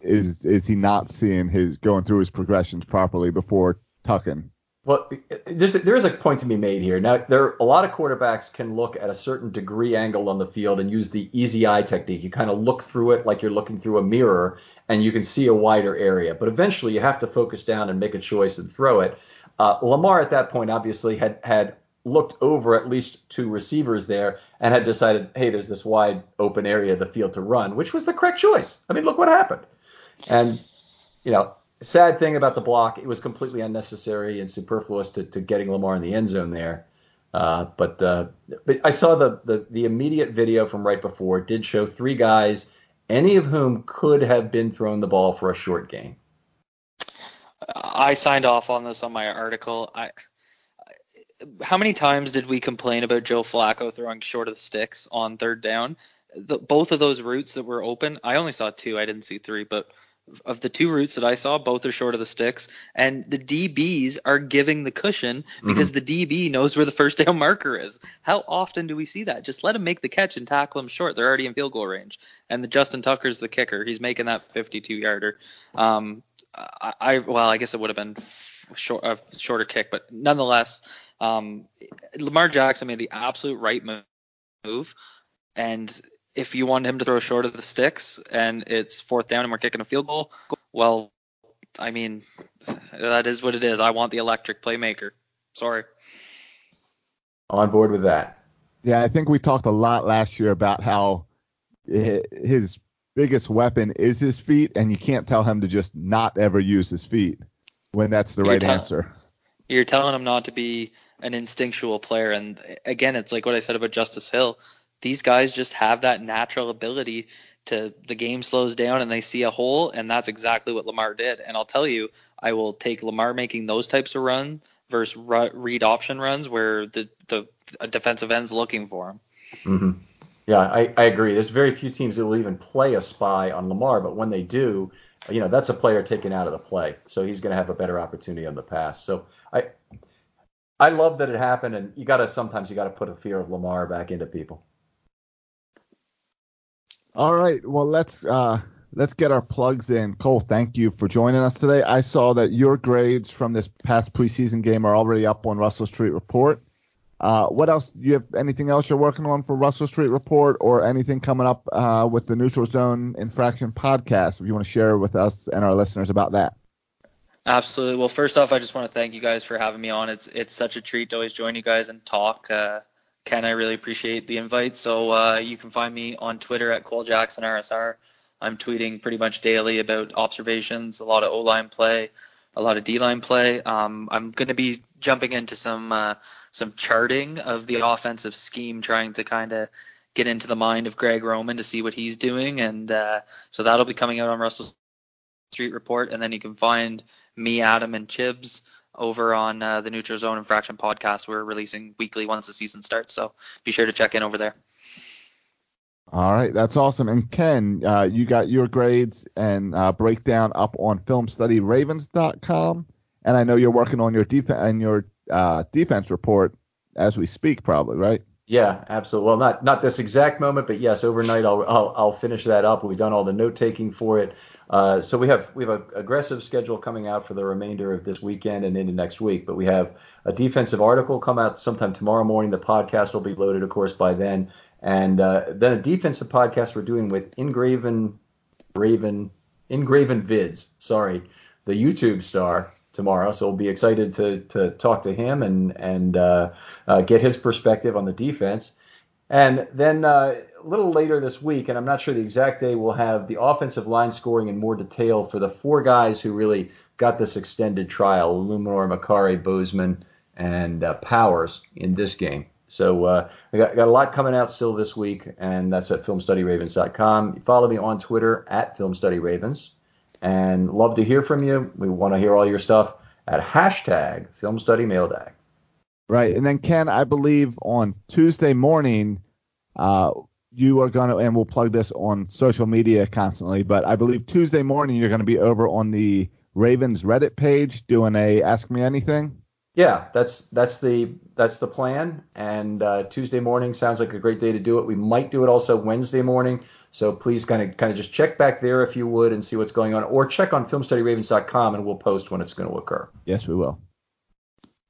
is is he not seeing his going through his progressions properly before tucking? Well, there's there is a point to be made here. Now, there a lot of quarterbacks can look at a certain degree angle on the field and use the easy eye technique. You kind of look through it like you're looking through a mirror, and you can see a wider area. But eventually, you have to focus down and make a choice and throw it. Uh, Lamar at that point obviously had had looked over at least two receivers there and had decided, hey, there's this wide open area of the field to run, which was the correct choice. I mean, look what happened. And, you know, sad thing about the block, it was completely unnecessary and superfluous to, to getting Lamar in the end zone there. Uh, but uh, but I saw the, the the immediate video from right before. It did show three guys, any of whom could have been thrown the ball for a short gain. I signed off on this on my article. I how many times did we complain about Joe Flacco throwing short of the sticks on third down? The, both of those routes that were open, I only saw two. I didn't see three, but of the two routes that I saw, both are short of the sticks, and the DBs are giving the cushion because mm-hmm. the DB knows where the first down marker is. How often do we see that? Just let him make the catch and tackle him short. They're already in field goal range. And the Justin Tucker's the kicker. He's making that 52 yarder. Um, I, I, well, I guess it would have been short, a shorter kick, but nonetheless, um, Lamar Jackson made the absolute right move, and if you want him to throw short of the sticks and it's fourth down and we're kicking a field goal, well, I mean, that is what it is. I want the electric playmaker. Sorry. On board with that. Yeah, I think we talked a lot last year about how his biggest weapon is his feet, and you can't tell him to just not ever use his feet when that's the you're right answer. You're telling him not to be an instinctual player, and again, it's like what I said about Justice Hill these guys just have that natural ability to the game slows down and they see a hole and that's exactly what Lamar did. And I'll tell you, I will take Lamar making those types of runs versus read option runs where the the defensive end's looking for him. Mm-hmm. Yeah, I, I agree. There's very few teams that will even play a spy on Lamar, but when they do, you know, that's a player taken out of the play. So he's going to have a better opportunity on the pass. So I I love that it happened, and you got to sometimes you got to put a fear of Lamar back into people. All right. Well, let's uh, let's get our plugs in. Cole, thank you for joining us today. I saw that your grades from this past preseason game are already up on Russell Street Report. Uh, what else? Do you have anything else you're working on for Russell Street Report, or anything coming up uh, with the Neutral Zone Infraction podcast? If you want to share with us and our listeners about that. Absolutely. Well, first off, I just want to thank you guys for having me on. It's it's such a treat to always join you guys and talk. Uh, Ken, I really appreciate the invite. So uh, you can find me on Twitter at Cole Jackson RSR. I'm tweeting pretty much daily about observations, a lot of O line play, a lot of D line play. Um, I'm going to be jumping into some uh, some charting of the offensive scheme, trying to kind of get into the mind of Greg Roman to see what he's doing, and uh, so that'll be coming out on Russell Street Report, and then you can find me, Adam, and Chibs over on uh, the Neutral Zone Infraction podcast. We're releasing weekly once the season starts, so be sure to check in over there. All right, that's awesome. And Ken, uh, you got your grades and uh, breakdown up on FilmStudyRavens.com, and I know you're working on your defense and your uh, defense report as we speak, probably, right? Yeah, absolutely. Well, not not this exact moment, but yes, overnight I'll I'll, I'll finish that up. We've done all the note taking for it. Uh, so we have we have an aggressive schedule coming out for the remainder of this weekend and into next week. But we have a defensive article come out sometime tomorrow morning. The podcast will be loaded, of course, by then, and uh, then a defensive podcast we're doing with Ingraven Raven Ingraven Vids. Sorry, the YouTube star tomorrow. So we'll be excited to to talk to him and and uh, uh, get his perspective on the defense. And then uh, a little later this week, and I'm not sure the exact day, we'll have the offensive line scoring in more detail for the four guys who really got this extended trial: Eluemunor, Mekari, Bozeman, and uh, Powers in this game. So uh, we got, got a lot coming out still this week, and that's at FilmStudyRavens.com. Follow me on Twitter at FilmStudyRavens. And love to hear from you. We want to hear all your stuff at hashtag Film Study Mail Bag. Right, and then Ken, I believe on Tuesday morning, uh, you are going to, and we'll plug this on social media constantly, but I believe Tuesday morning you're going to be over on the Ravens Reddit page doing a Ask Me Anything. Yeah, that's that's the that's the plan. And uh, Tuesday morning sounds like a great day to do it. We might do it also Wednesday morning. So please kind of kind of just check back there if you would and see what's going on, or check on filmstudyravens.com and we'll post when it's going to occur. Yes, we will.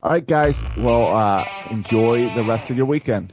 All right, guys. Well, uh, enjoy the rest of your weekend.